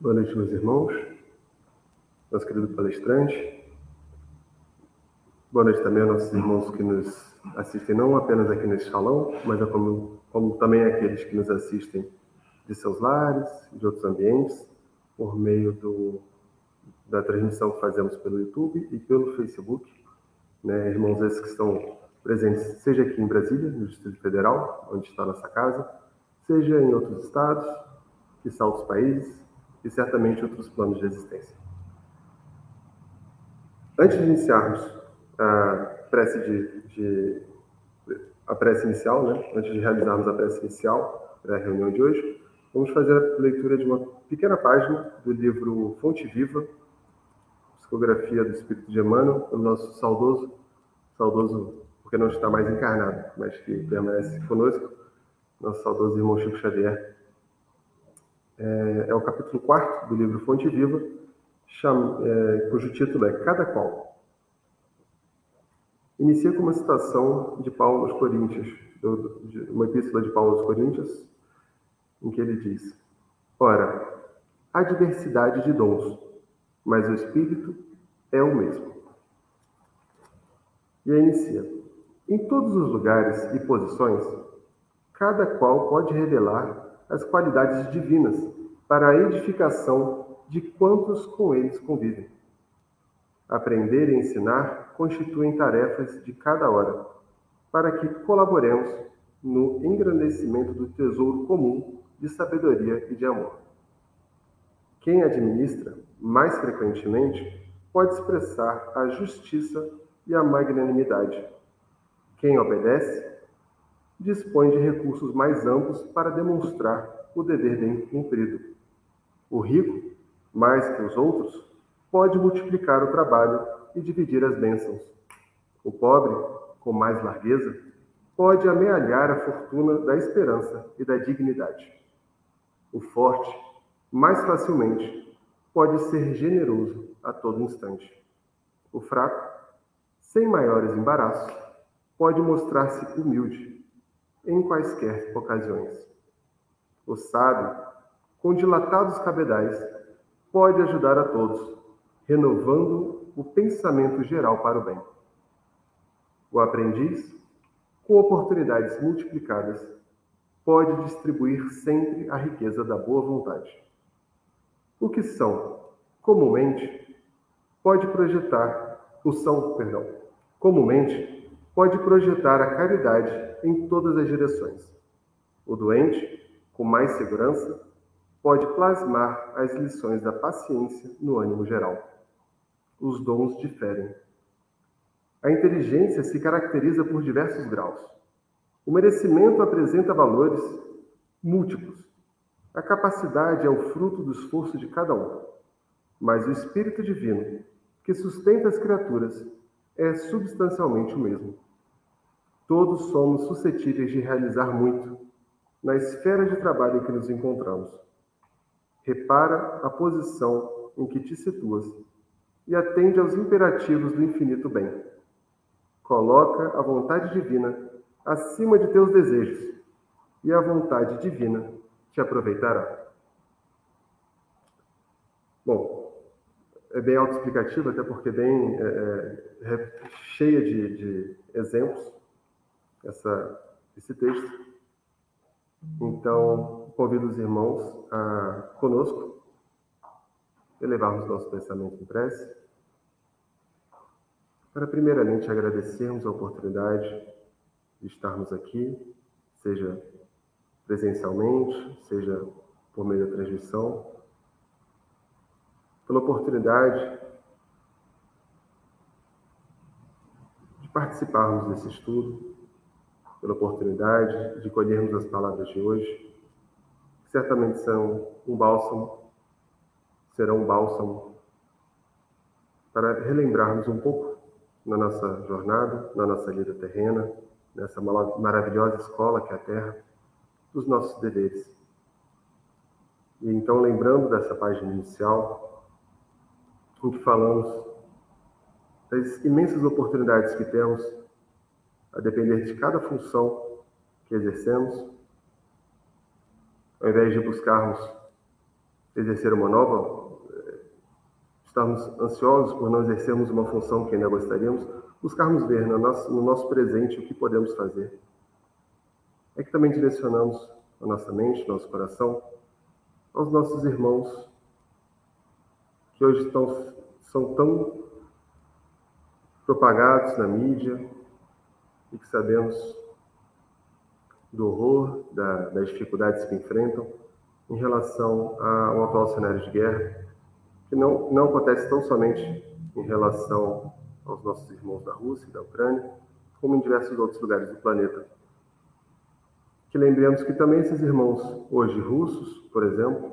Boa noite, meus irmãos, nosso querido palestrante. Boa noite também aos nossos irmãos que nos assistem, não apenas aqui neste salão, mas é como, como também aqueles que nos assistem de seus lares, de outros ambientes, por meio do, da transmissão que fazemos pelo YouTube e pelo Facebook. Né, irmãos esses que estão presentes, seja aqui em Brasília, no Distrito Federal, onde está nossa casa, seja em outros estados, que são outros países, e certamente outros planos de existência. Antes de iniciarmos a prece de, de a prece inicial, né? Antes de realizarmos a prece inicial para a reunião de hoje, vamos fazer a leitura de uma pequena página do livro Fonte Viva, psicografia do Espírito de Emmanuel, pelo nosso saudoso, saudoso porque não está mais encarnado, mas que permanece conosco, nosso saudoso irmão Chico Xavier, é, é o capítulo 4 do livro Fonte Viva, chama, é, cujo título é Cada Qual. Inicia com uma citação de Paulo aos Coríntios, do, de, uma epístola de Paulo aos Coríntios, em que ele diz: Ora, há diversidade de dons, mas o Espírito é o mesmo. E aí inicia: Em todos os lugares e posições, cada qual pode revelar as qualidades divinas para a edificação de quantos com eles convivem. Aprender e ensinar constituem tarefas de cada hora, para que colaboremos no engrandecimento do tesouro comum de sabedoria e de amor. Quem administra, mais frequentemente, pode expressar a justiça e a magnanimidade. Quem obedece, dispõe de recursos mais amplos para demonstrar o dever bem cumprido. O rico, mais que os outros, pode multiplicar o trabalho e dividir as bênçãos. O pobre, com mais largueza, pode amealhar a fortuna da esperança e da dignidade. O forte, mais facilmente, pode ser generoso a todo instante. O fraco, sem maiores embaraços, pode mostrar-se humilde em quaisquer ocasiões. O sábio, com dilatados cabedais, pode ajudar a todos, renovando o pensamento geral para o bem. O aprendiz, com oportunidades multiplicadas, pode distribuir sempre a riqueza da boa vontade. O que são, comumente, pode projetar, o são, perdão, comumente, pode projetar a caridade em todas as direções. O doente, com mais segurança, pode plasmar as lições da paciência no ânimo geral. Os dons diferem. A inteligência se caracteriza por diversos graus. O merecimento apresenta valores múltiplos. A capacidade é o fruto do esforço de cada um. Mas o Espírito Divino, que sustenta as criaturas, é substancialmente o mesmo. Todos somos suscetíveis de realizar muito na esfera de trabalho em que nos encontramos. Repara a posição em que te situas e atende aos imperativos do infinito bem. Coloca a vontade divina acima de teus desejos e a vontade divina te aproveitará. Bom, é bem autoexplicativo, até porque bem é, é, cheia de, de exemplos essa, esse texto. Então, convido os irmãos a conosco elevarmos nosso pensamento em prece, para primeiramente agradecermos a oportunidade de estarmos aqui, seja presencialmente, seja por meio da transmissão, pela oportunidade de participarmos desse estudo, pela oportunidade de colhermos as palavras de hoje, que certamente são um bálsamo, serão um bálsamo para relembrarmos um pouco na nossa jornada, na nossa vida terrena, nessa maravilhosa escola que é a Terra, dos nossos deveres. E então, lembrando dessa página inicial, em que falamos das imensas oportunidades que temos a depender de cada função que exercemos, ao invés de buscarmos exercer uma nova, eh, estarmos ansiosos por não exercermos uma função que ainda gostaríamos, buscarmos ver no nosso, no nosso presente o que podemos fazer. É que também direcionamos a nossa mente, nosso coração, aos nossos irmãos que hoje estão, são tão propagados na mídia e que sabemos do horror, da, das dificuldades que enfrentam em relação ao atual cenário de guerra, que não, não acontece tão somente em relação aos nossos irmãos da Rússia e da Ucrânia, como em diversos outros lugares do planeta. Que lembremos que também esses irmãos, hoje russos, por exemplo,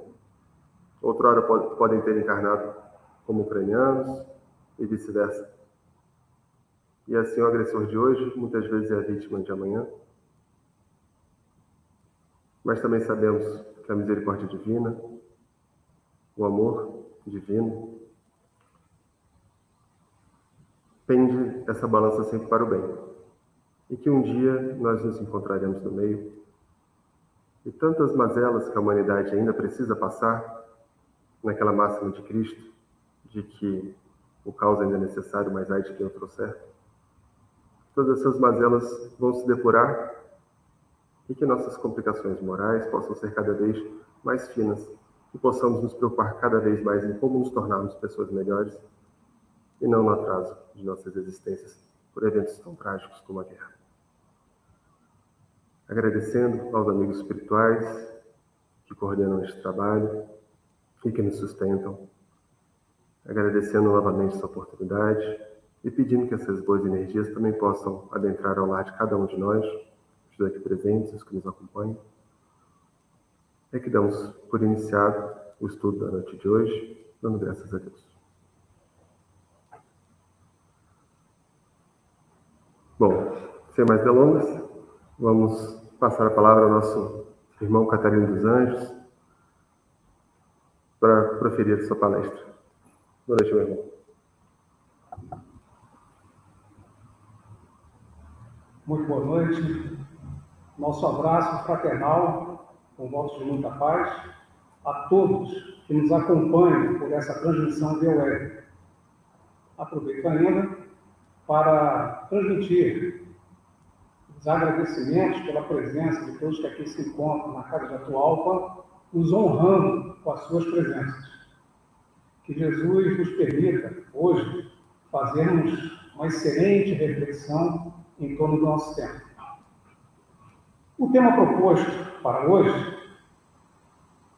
outrora podem ter encarnado como ucranianos e vice-versa. E assim o agressor de hoje muitas vezes é a vítima de amanhã. Mas também sabemos que a misericórdia divina, o amor divino, pende essa balança sempre para o bem. E que um dia nós nos encontraremos no meio. E tantas mazelas que a humanidade ainda precisa passar, naquela máxima de Cristo, de que o caos ainda é necessário, mas ai de quem o trouxer. Todas essas mazelas vão se depurar e que nossas complicações morais possam ser cada vez mais finas e possamos nos preocupar cada vez mais em como nos tornarmos pessoas melhores e não no atraso de nossas existências por eventos tão trágicos como a guerra. Agradecendo aos amigos espirituais que coordenam este trabalho e que nos sustentam, agradecendo novamente essa oportunidade e pedindo que essas boas energias também possam adentrar ao lar de cada um de nós, os aqui presentes, os que nos acompanham. É que damos por iniciado o estudo da noite de hoje, dando graças a Deus. Bom, sem mais delongas, vamos passar a palavra ao nosso irmão Catarino dos Anjos para proferir sua palestra. Boa noite, meu irmão. Muito boa noite. Nosso abraço fraternal, com votos de muita paz, a todos que nos acompanham por essa transmissão via web. Aproveito ainda para transmitir os agradecimentos pela presença de todos que aqui se encontram na Casa de Atualpa, nos honrando com as suas presenças. Que Jesus nos permita, hoje, fazermos uma excelente reflexão em torno do nosso tempo. O tema proposto para hoje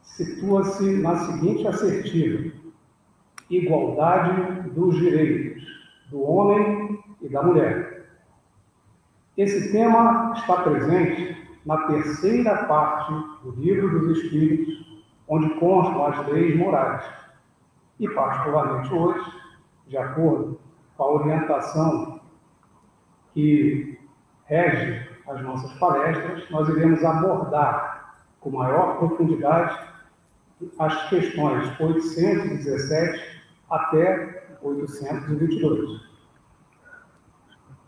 situa-se na seguinte assertiva: igualdade dos direitos do homem e da mulher. Esse tema está presente na terceira parte do Livro dos Espíritos, onde constam as leis morais. E, particularmente hoje, de acordo com a orientação que rege as nossas palestras, nós iremos abordar com maior profundidade as questões 817 até 822.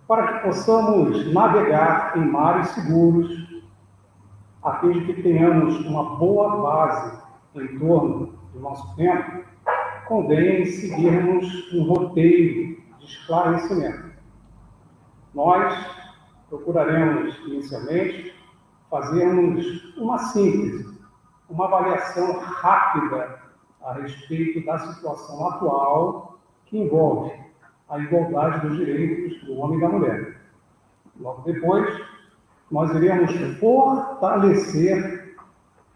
Para que possamos navegar em mares seguros, a fim de que tenhamos uma boa base em torno do nosso tempo, convém seguirmos um roteiro de esclarecimento. Nós procuraremos, inicialmente, fazermos uma síntese, uma avaliação rápida a respeito da situação atual que envolve a igualdade dos direitos do homem e da mulher. Logo depois, nós iremos fortalecer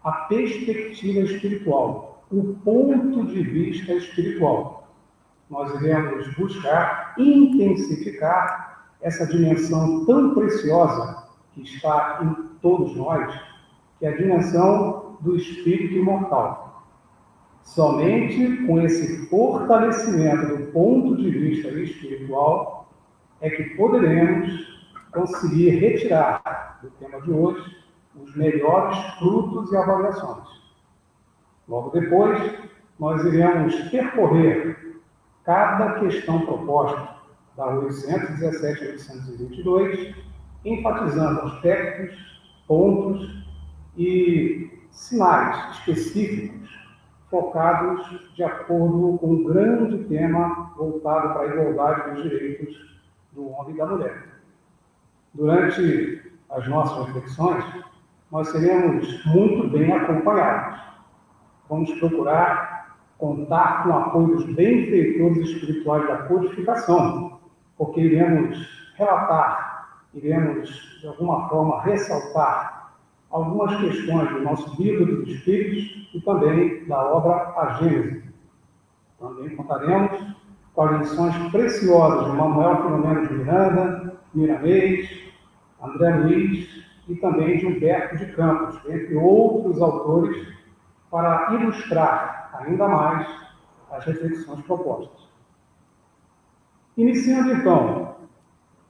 a perspectiva espiritual, o ponto de vista espiritual. Nós iremos buscar intensificar essa dimensão tão preciosa que está em todos nós, que é a dimensão do espírito imortal. Somente com esse fortalecimento do ponto de vista espiritual é que poderemos conseguir retirar do tema de hoje os melhores frutos e avaliações. Logo depois, nós iremos percorrer cada questão proposta da 817 e 822, enfatizando aspectos, pontos e sinais específicos focados de acordo com um grande tema voltado para a igualdade dos direitos do homem e da mulher. Durante as nossas reflexões, nós seremos muito bem acompanhados. Vamos procurar contar com o apoio dos benfeitores espirituais da codificação, porque iremos relatar, iremos, de alguma forma, ressaltar algumas questões do nosso livro dos Espíritos e também da obra A Gênese. Também contaremos com as lições preciosas de Manuel Filomeno de Miranda, Miramês, André Luiz e também de Humberto de Campos, entre outros autores, para ilustrar ainda mais as reflexões propostas. Iniciando então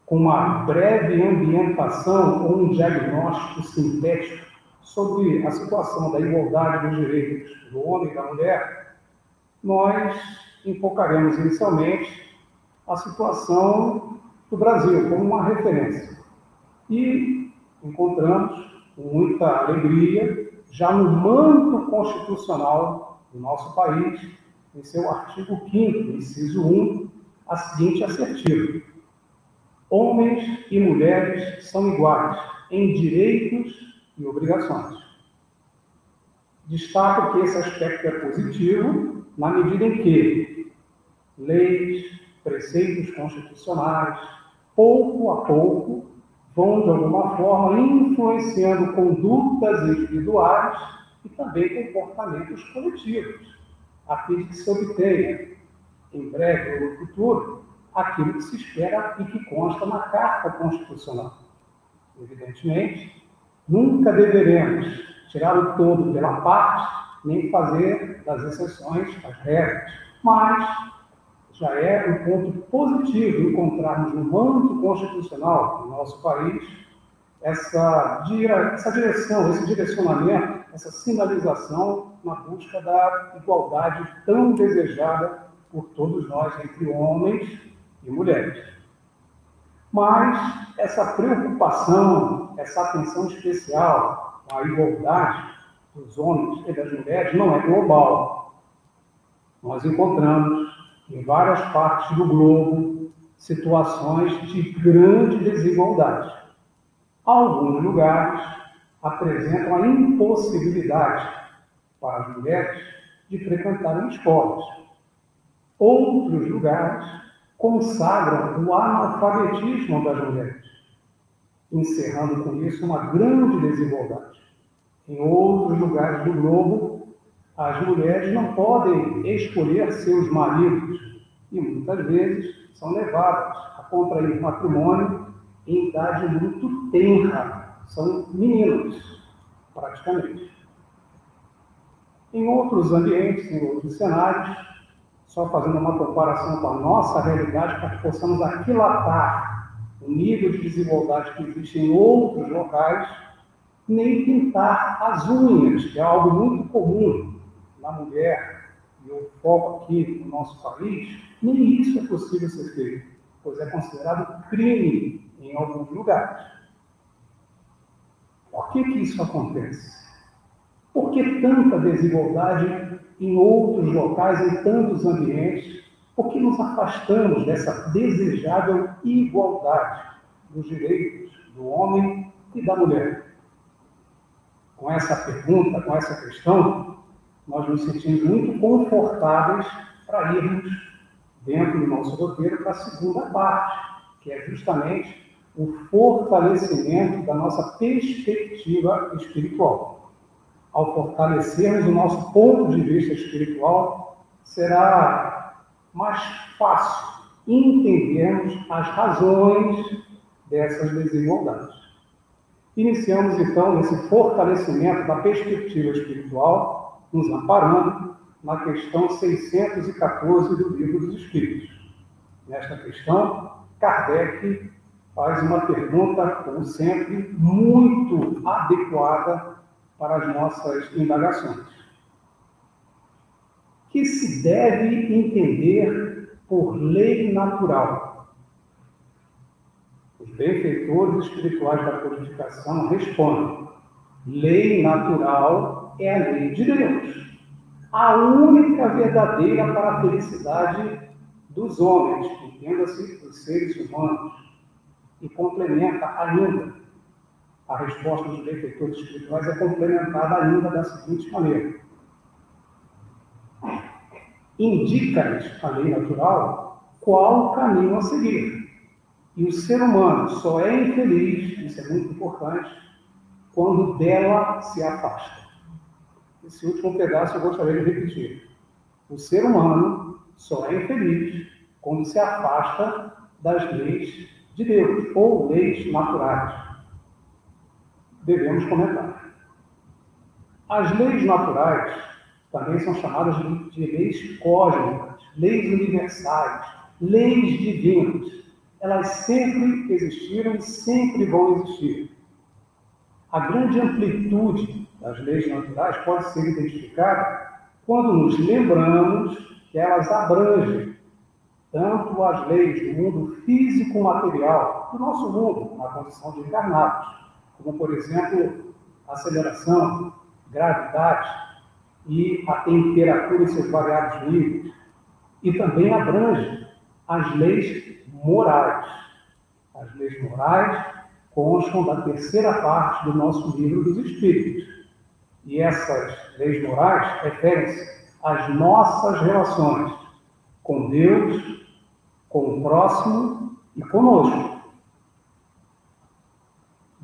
com uma breve ambientação ou um diagnóstico sintético sobre a situação da igualdade dos direitos do homem e da mulher, nós enfocaremos inicialmente a situação do Brasil como uma referência. E encontramos com muita alegria, já no manto constitucional do nosso país, em seu artigo 5, inciso 1, a seguinte assertiva: Homens e mulheres são iguais em direitos e obrigações. Destaco que esse aspecto é positivo na medida em que leis, preceitos constitucionais, pouco a pouco, vão, de alguma forma, influenciando condutas individuais e também comportamentos coletivos, a fim de que se obtenha, em breve ou no futuro, aquilo que se espera e que consta na Carta Constitucional. Evidentemente, nunca deveremos tirar o todo pela parte, nem fazer das exceções as regras, mas já é um ponto positivo encontrarmos no manto constitucional do nosso país essa, essa direção, esse direcionamento, essa sinalização na busca da igualdade tão desejada por todos nós entre homens e mulheres. Mas essa preocupação, essa atenção especial à igualdade dos homens e das mulheres não é global. Nós encontramos em várias partes do globo situações de grande desigualdade. Alguns lugares apresentam a impossibilidade para as mulheres de frequentarem escolas. Outros lugares consagram o analfabetismo das mulheres, encerrando com isso uma grande desigualdade. Em outros lugares do globo, as mulheres não podem escolher seus maridos e muitas vezes são levadas a contrair matrimônio em idade muito tenra. São meninos, praticamente. Em outros ambientes, em outros cenários, só fazendo uma comparação com a nossa realidade para que possamos aquilatar o nível de desigualdade que existe em outros locais, nem pintar as unhas, que é algo muito comum na mulher, e eu foco aqui no nosso país, nem isso é possível ser feito, pois é considerado crime em alguns lugares. Por que, que isso acontece? Por que tanta desigualdade em outros locais, em tantos ambientes? Por que nos afastamos dessa desejável igualdade dos direitos do homem e da mulher? Com essa pergunta, com essa questão, nós nos sentimos muito confortáveis para irmos dentro do nosso roteiro para a segunda parte, que é justamente o fortalecimento da nossa perspectiva espiritual. Ao fortalecermos o nosso ponto de vista espiritual, será mais fácil entendermos as razões dessas desigualdades. Iniciamos então esse fortalecimento da perspectiva espiritual nos amparando na questão 614 do Livro dos Espíritos. Nesta questão, Kardec faz uma pergunta, como sempre, muito adequada para as nossas indagações. Que se deve entender por lei natural? Os benfeitores espirituais da codificação respondem: lei natural é a lei de Deus. a única verdadeira para a felicidade dos homens, entenda-se dos seres humanos, e complementa ainda. A resposta dos benfeitores espirituais é complementada ainda da seguinte maneira: indica-lhes a lei natural qual o caminho a seguir. E o ser humano só é infeliz, isso é muito importante, quando dela se afasta. Esse último pedaço eu gostaria de repetir. O ser humano só é infeliz quando se afasta das leis de Deus ou leis naturais. Devemos comentar. As leis naturais também são chamadas de, de leis cósmicas, leis universais, leis divinas. Elas sempre existiram e sempre vão existir. A grande amplitude das leis naturais pode ser identificada quando nos lembramos que elas abrangem tanto as leis do mundo físico-material, do nosso mundo, na condição de encarnados, como, por exemplo, aceleração, gravidade e a temperatura em seus variados níveis, e também abrange as leis morais. As leis morais constam da terceira parte do nosso livro dos Espíritos. E essas leis morais referem-se às nossas relações com Deus, com o próximo e conosco.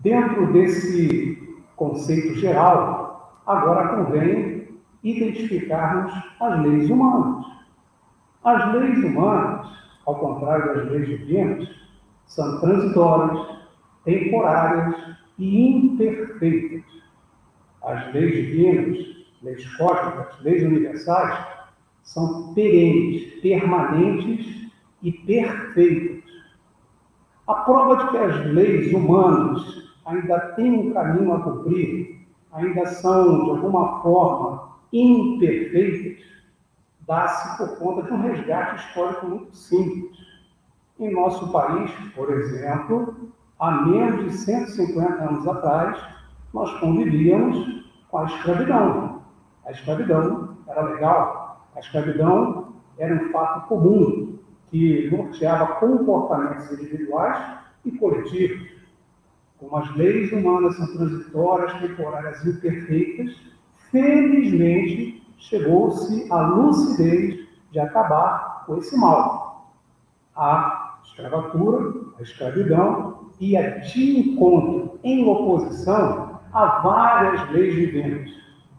Dentro desse conceito geral, agora convém identificarmos as leis humanas. As leis humanas, ao contrário das leis divinas, são transitórias, temporárias e imperfeitas. As leis divinas, leis cósmicas, leis universais, são perenes, permanentes e perfeitos. A prova de que as leis humanas ainda têm um caminho a cumprir, ainda são, de alguma forma, imperfeitas, dá-se por conta de um resgate histórico muito simples. Em nosso país, por exemplo, há menos de 150 anos atrás, nós convivíamos com a escravidão. A escravidão era legal, a escravidão era um fato comum, que norteava comportamentos individuais e coletivos. Como as leis humanas são transitórias, temporárias e imperfeitas, felizmente chegou-se à lucidez de acabar com esse mal. A escravatura, a escravidão e a de encontro em oposição a várias leis divinas.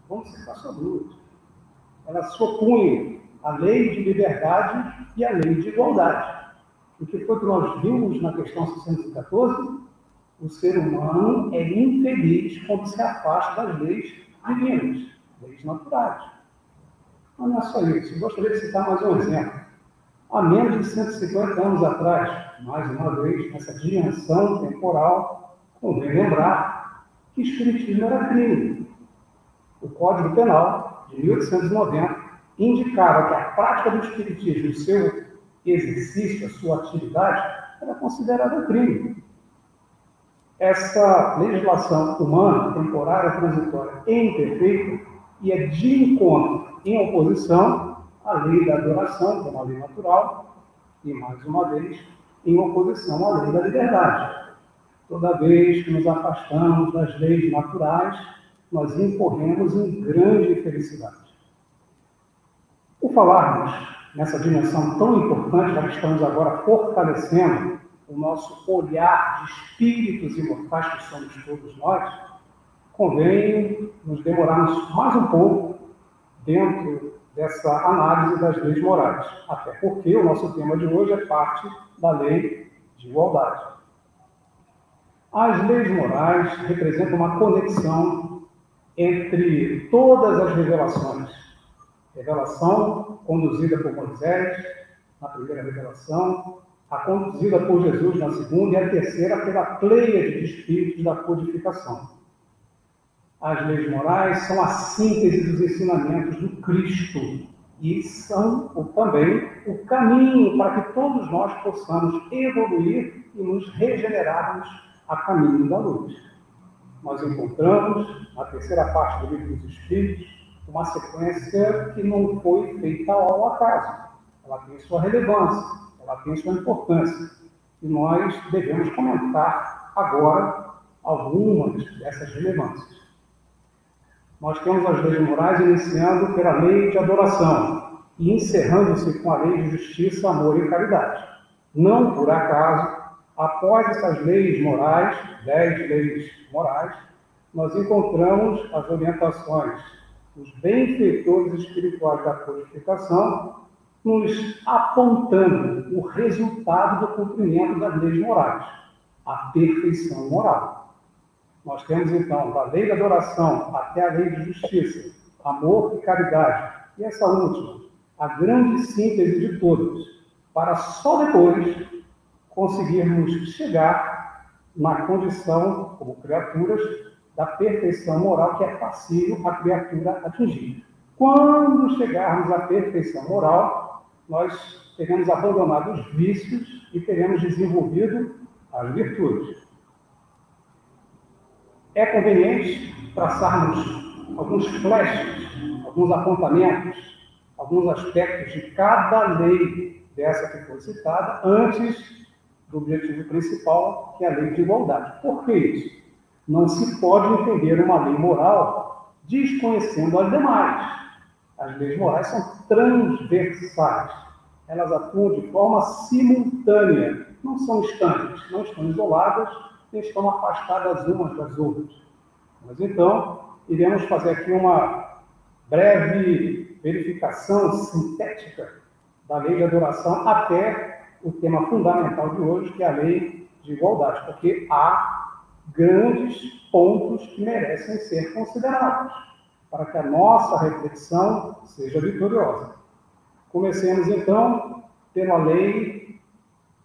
Vamos ser caçadores. Elas se opunham a lei de liberdade e a lei de igualdade. O que foi que nós vimos na questão 614? O ser humano é infeliz quando se afasta das leis divinas, leis naturais. Mas não é só isso. Gostaria de citar mais um exemplo. Há menos de 150 anos atrás, mais uma vez, nessa dimensão temporal, convém lembrar que espiritismo era crime. O Código Penal, de 1890, indicava que a prática do espiritismo, o seu exercício, a sua atividade, era considerada crime. Essa legislação humana, temporária, transitória e imperfeita ia de encontro, em oposição à lei da adoração, que é uma lei natural, e, mais uma vez, em oposição à lei da liberdade. Toda vez que nos afastamos das leis naturais, nós incorremos em grande infelicidade. Por falarmos nessa dimensão tão importante, já que estamos agora fortalecendo o nosso olhar de espíritos imortais que somos todos nós, convém nos demorarmos mais um pouco dentro dessa análise das leis morais, até porque o nosso tema de hoje é parte da lei de igualdade. As leis morais representam uma conexão entre todas as revelações Revelação conduzida por Moisés, na primeira revelação, a conduzida por Jesus na segunda e a terceira pela pleia de espíritos da codificação. As leis morais são a síntese dos ensinamentos do Cristo e são também o caminho para que todos nós possamos evoluir e nos regenerarmos a caminho da luz. Nós encontramos, na terceira parte do livro dos Espíritos, uma sequência que não foi feita ao acaso. Ela tem sua relevância, ela tem sua importância. E nós devemos comentar agora algumas dessas relevâncias. Nós temos as leis morais iniciando pela lei de adoração e encerrando-se com a lei de justiça, amor e caridade. Não por acaso, após essas leis morais, dez leis morais, nós encontramos as orientações dos benfeitores espirituais da codificação, nos apontando o resultado do cumprimento das leis morais, a perfeição moral. Nós temos então da lei da adoração até a lei de justiça, amor e caridade, e essa última, a grande síntese de todos, para só depois conseguirmos chegar na condição, como criaturas, da perfeição moral que é passível a criatura atingir. Quando chegarmos à perfeição moral, nós teremos abandonado os vícios e teremos desenvolvido as virtudes. É conveniente traçarmos alguns flashes, alguns apontamentos, alguns aspectos de cada lei dessa que foi citada antes do objetivo principal, que é a lei de igualdade. Por que isso? Não se pode entender uma lei moral desconhecendo as demais. As leis morais são transversais. Elas atuam de forma simultânea, não são estanques, não estão isoladas, nem estão afastadas umas das outras. Mas então, iremos fazer aqui uma breve verificação sintética da lei de adoração até o tema fundamental de hoje, que é a lei de igualdade, porque há grandes pontos que merecem ser considerados para que a nossa reflexão seja vitoriosa. Comecemos então pela lei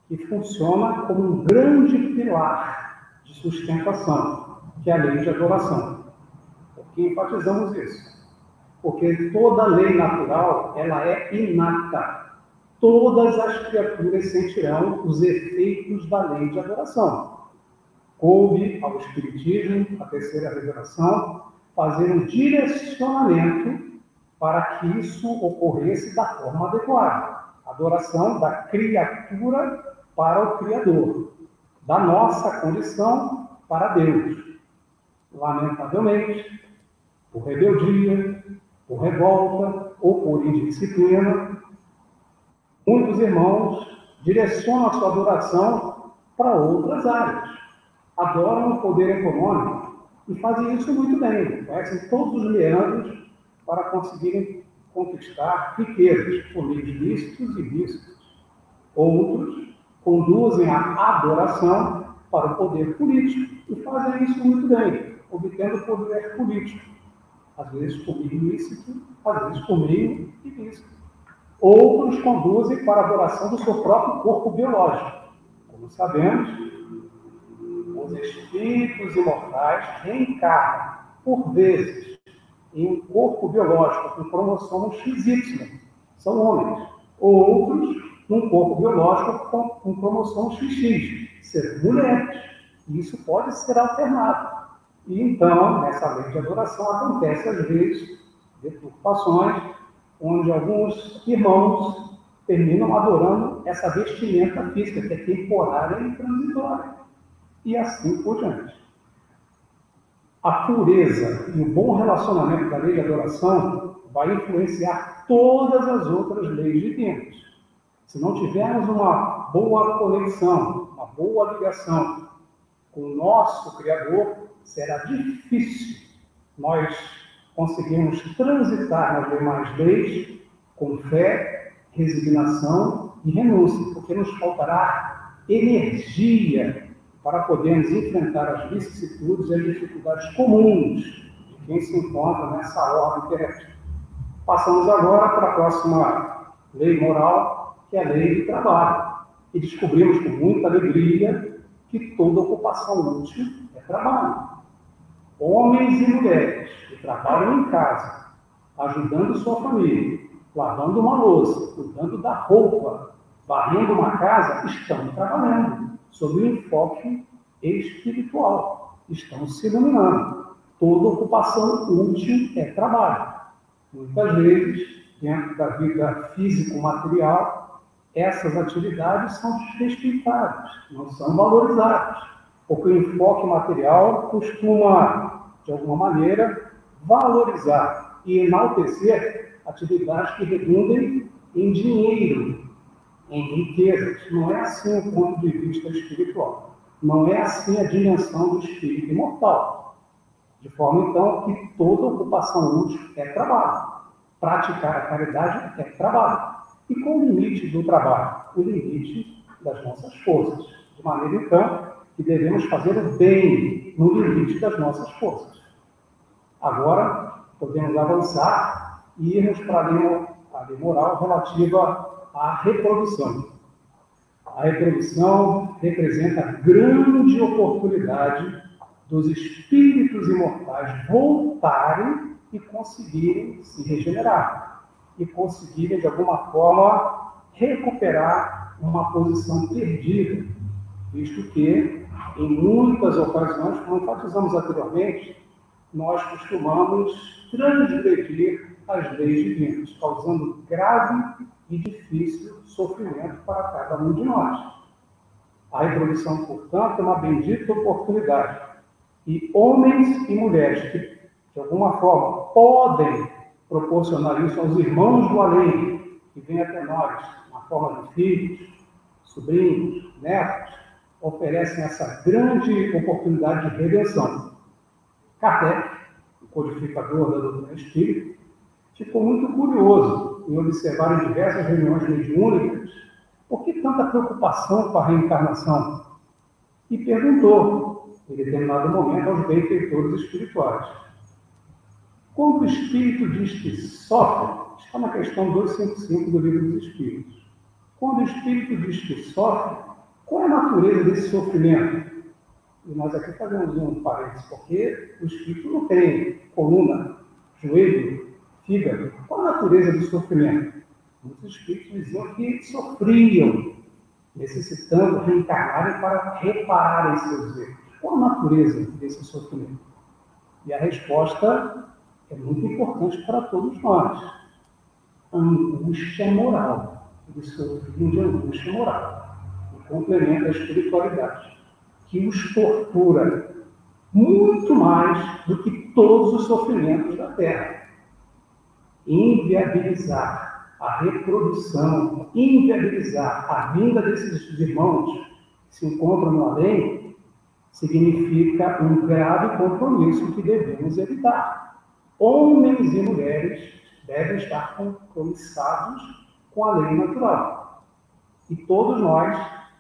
que funciona como um grande pilar de sustentação, que é a lei de adoração. Por que enfatizamos isso? Porque toda lei natural ela é inata todas as criaturas sentirão os efeitos da lei de adoração. Coube ao Espiritismo, a terceira revelação, fazer um direcionamento para que isso ocorresse da forma adequada. Adoração da criatura para o Criador, da nossa condição para Deus. Lamentavelmente, por rebeldia, por revolta ou por indisciplina, Muitos irmãos direcionam a sua adoração para outras áreas. Adoram o poder econômico e fazem isso muito bem. Conhecem todos os meandros para conseguirem conquistar riquezas por meios lícitos e lícitos. Outros conduzem a adoração para o poder político e fazem isso muito bem, obtendo poder político. Às vezes por meio às vezes por meio ilícito. Outros conduzem para a adoração do seu próprio corpo biológico. Como sabemos, os espíritos imortais reencarnam, por vezes, em um corpo biológico com cromossomo XY, são homens. Outros, num corpo biológico com um cromossomo XX, ser mulheres. Isso pode ser alternado. E então, nessa lei de adoração, acontece às vezes deturpações onde alguns irmãos terminam adorando essa vestimenta física, que é temporária e transitória. E assim por diante. A pureza e o bom relacionamento da lei de adoração vai influenciar todas as outras leis Deus. Se não tivermos uma boa conexão, uma boa ligação com o nosso Criador, será difícil nós conseguimos transitar nas demais leis com fé, resignação e renúncia, porque nos faltará energia para podermos enfrentar as vicissitudes e as dificuldades comuns de quem se encontra nessa ordem terrestre. Passamos agora para a próxima lei moral, que é a lei do trabalho. E descobrimos com muita alegria que toda ocupação útil é trabalho homens e mulheres que trabalham em casa, ajudando sua família, lavando uma louça, cuidando da roupa, varrendo uma casa, estão trabalhando sob o enfoque espiritual, estão se iluminando. Toda ocupação útil é trabalho. Muitas vezes, dentro da vida físico-material, essas atividades são desrespeitadas, não são valorizadas, porque o enfoque material costuma, de alguma maneira, valorizar e enaltecer atividades que redundem em dinheiro, em riquezas. Não é assim o ponto de vista espiritual. Não é assim a dimensão do espírito imortal. De forma, então, que toda ocupação útil é trabalho. Praticar a caridade é trabalho. E com o limite do trabalho? O limite das nossas forças. De maneira, então, que devemos fazer o bem no limite das nossas forças. Agora, podemos avançar e irmos para a lei moral relativa à reprodução. A reprodução representa a grande oportunidade dos espíritos imortais voltarem e conseguirem se regenerar e conseguirem, de alguma forma, recuperar uma posição perdida, visto que, em muitas ocasiões, como enfatizamos anteriormente, nós costumamos transgredir as leis divinas, causando grave e difícil sofrimento para cada um de nós. A reprodução, portanto, é uma bendita oportunidade. E homens e mulheres que, de alguma forma, podem proporcionar isso aos irmãos do além, que vêm até nós, na forma de filhos, sobrinhos, netos, oferecem essa grande oportunidade de redenção. Kardec, o codificador da doutrina espírita, ficou muito curioso em observar em diversas reuniões mediúnicas por que tanta preocupação com a reencarnação e perguntou, em determinado momento, aos benfeitores espirituais. Quando o espírito diz que sofre, está na questão 255 do Livro dos Espíritos. Quando o espírito diz que sofre, qual é a natureza desse sofrimento? E nós aqui fazemos um parênteses, porque o espírito não tem coluna, joelho, fígado. Qual a natureza do sofrimento? Muitos espíritos diziam que sofriam, necessitando reencarnarem para repararem seus erros. Qual a natureza desse sofrimento? E a resposta é muito importante para todos nós. Angústia moral. Eles sofriam de angústia moral. E complementa a espiritualidade, que os tortura muito mais do que todos os sofrimentos da Terra inviabilizar a reprodução, inviabilizar a vinda desses irmãos que se encontram no além, significa um grave compromisso que devemos evitar. Homens e mulheres devem estar compromissados com a lei natural. E todos nós,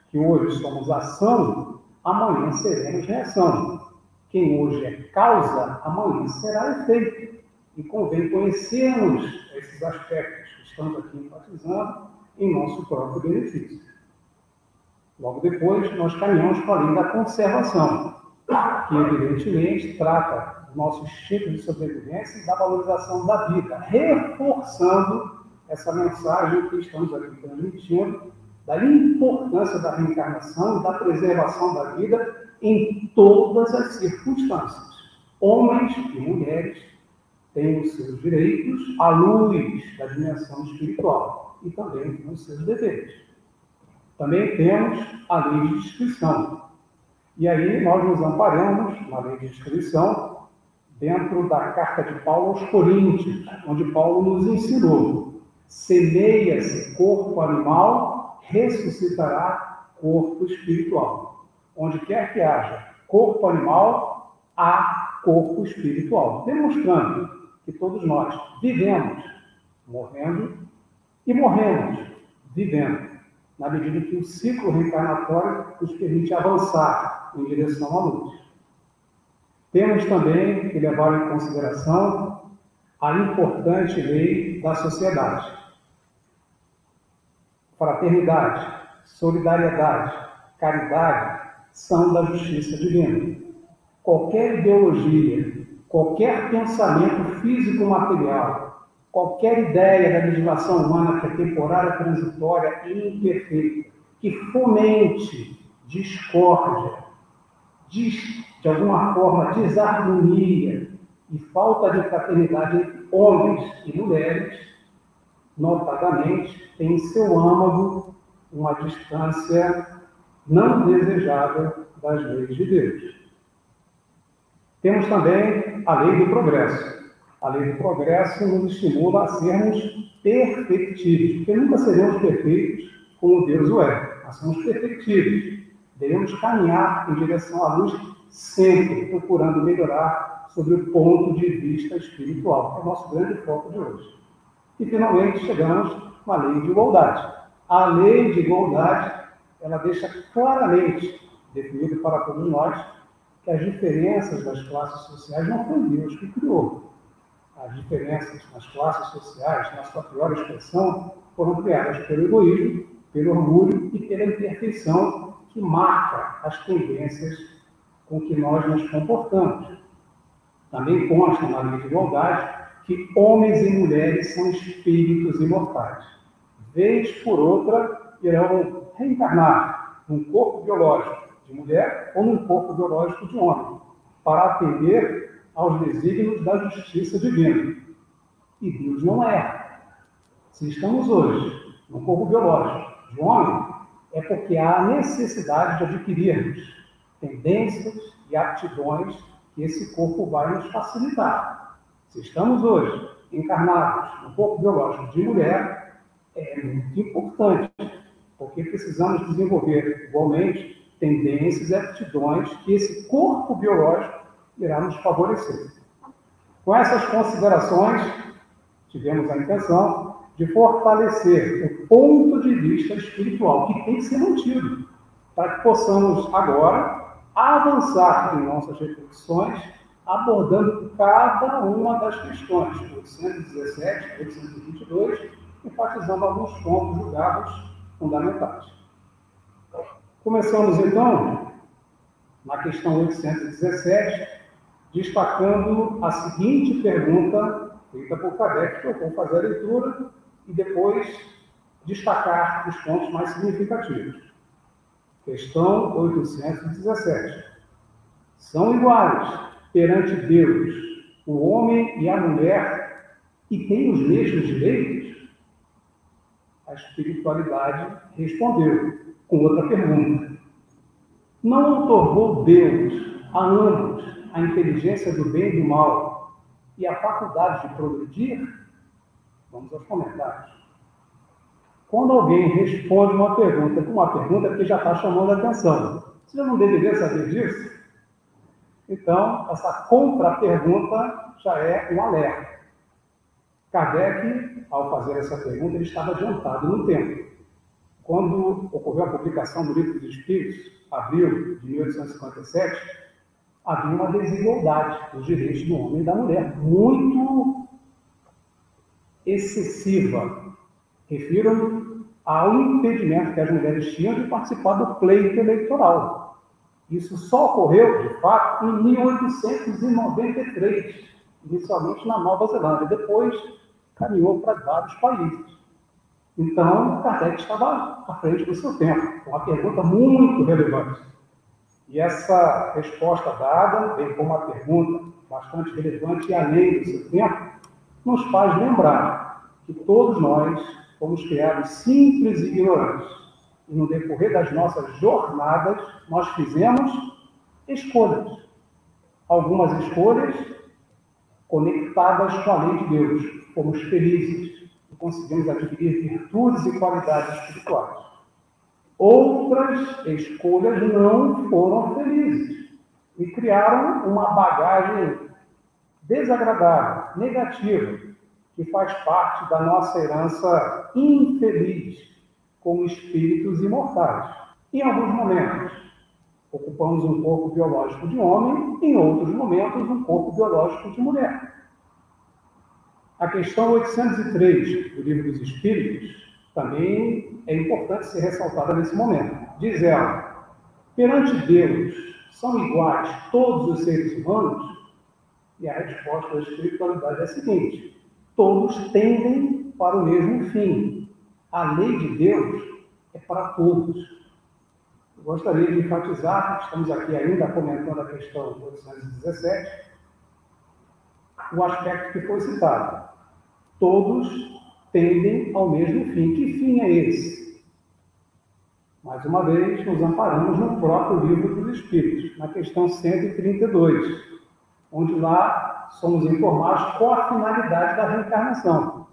que hoje somos ação, amanhã seremos reação. Quem hoje é causa, amanhã será efeito. E convém conhecermos esses aspectos que estamos aqui enfatizando em nosso próprio benefício. Logo depois, nós caminhamos para a linha da conservação, que evidentemente trata do nosso instinto de sobrevivência e da valorização da vida, reforçando essa mensagem que estamos aqui transmitindo da importância da reencarnação e da preservação da vida em todas as circunstâncias, homens e mulheres, tem os seus direitos à luz da dimensão espiritual e também tem os seus deveres. Também temos a lei de descrição. E aí nós nos amparamos na lei de descrição dentro da carta de Paulo aos Coríntios, onde Paulo nos ensinou: semeia-se corpo animal, ressuscitará corpo espiritual. Onde quer que haja corpo animal, há corpo espiritual, demonstrando que todos nós vivemos, morrendo e morremos, vivendo, na medida que o ciclo reencarnatório nos permite avançar em direção à luz. Temos também que levar em consideração a importante lei da sociedade. Fraternidade, solidariedade, caridade são da justiça divina. Qualquer ideologia Qualquer pensamento físico-material, qualquer ideia da legislação humana que é temporária, transitória e imperfeita, que fomente discórdia, de alguma forma desarmonia e falta de fraternidade entre homens e mulheres, notadamente, tem em seu âmago uma distância não desejada das leis de Deus. Temos também a lei do progresso. A lei do progresso nos estimula a sermos perfectíveis, porque nunca seremos perfeitos como Deus o é, mas somos perfectíveis. Devemos caminhar em direção à luz sempre, procurando melhorar sobre o ponto de vista espiritual, que é o nosso grande foco de hoje. E finalmente chegamos à lei de igualdade. A lei de igualdade, ela deixa claramente definido para todos nós que as diferenças das classes sociais não foi Deus que criou. As diferenças nas classes sociais, na sua pior expressão, foram criadas pelo egoísmo, pelo orgulho e pela imperfeição que marca as tendências com que nós nos comportamos. Também consta na lei de igualdade que homens e mulheres são espíritos imortais. Vez por outra, irão reencarnar num corpo biológico de mulher ou num corpo biológico de homem, para atender aos desígnios da justiça divina. E Deus não é. Se estamos hoje num corpo biológico de homem, é porque há necessidade de adquirirmos tendências e aptidões que esse corpo vai nos facilitar. Se estamos hoje encarnados no corpo biológico de mulher, é muito importante, porque precisamos desenvolver igualmente tendências e aptidões que esse corpo biológico irá nos favorecer. Com essas considerações, tivemos a intenção de fortalecer o ponto de vista espiritual, que tem que ser mantido, para que possamos agora avançar em nossas reflexões, abordando cada uma das questões, 817, 822, enfatizando alguns pontos julgados fundamentais. Começamos então na questão 817, destacando a seguinte pergunta feita por Kardec, que eu vou fazer a leitura e depois destacar os pontos mais significativos. Questão 817. São iguais perante Deus o homem e a mulher e têm os mesmos direitos? A espiritualidade respondeu com outra pergunta. Não otorgou Deus a ambos a inteligência do bem e do mal e a faculdade de progredir? Vamos aos comentários. Quando alguém responde uma pergunta com uma pergunta que já está chamando a atenção, você não deveria saber disso? Então, essa contra-pergunta já é um alerta. Kardec, ao fazer essa pergunta, ele estava adiantado no tempo. Quando ocorreu a publicação do Livro dos Espíritos, abril de 1857, havia uma desigualdade dos direitos do homem e da mulher, muito excessiva. Refiro ao impedimento que as mulheres tinham de participar do pleito eleitoral. Isso só ocorreu, de fato, em 1893, inicialmente na Nova Zelândia, depois caminhou para vários países. Então, Kardec estava à frente do seu tempo, uma pergunta muito relevante. E essa resposta dada, bem como uma pergunta bastante relevante e além do seu tempo, nos faz lembrar que todos nós fomos criados simples e ignorantes. E no decorrer das nossas jornadas, nós fizemos escolhas. Algumas escolhas conectadas com a lei de Deus. Fomos felizes, conseguimos adquirir virtudes e qualidades espirituais. Outras escolhas não foram felizes e criaram uma bagagem desagradável, negativa, que faz parte da nossa herança infeliz como espíritos imortais. Em alguns momentos, ocupamos um corpo biológico de homem, em outros momentos, um corpo biológico de mulher. A questão 803 do Livro dos Espíritos também é importante ser ressaltada nesse momento. Diz ela: perante Deus são iguais todos os seres humanos? E a resposta da espiritualidade é a seguinte: todos tendem para o mesmo fim. A lei de Deus é para todos. Eu gostaria de enfatizar, estamos aqui ainda comentando a questão 817, o aspecto que foi citado. Todos tendem ao mesmo fim. Que fim é esse? Mais uma vez, nos amparamos no próprio livro dos Espíritos, na questão 132, onde lá somos informados qual a finalidade da reencarnação.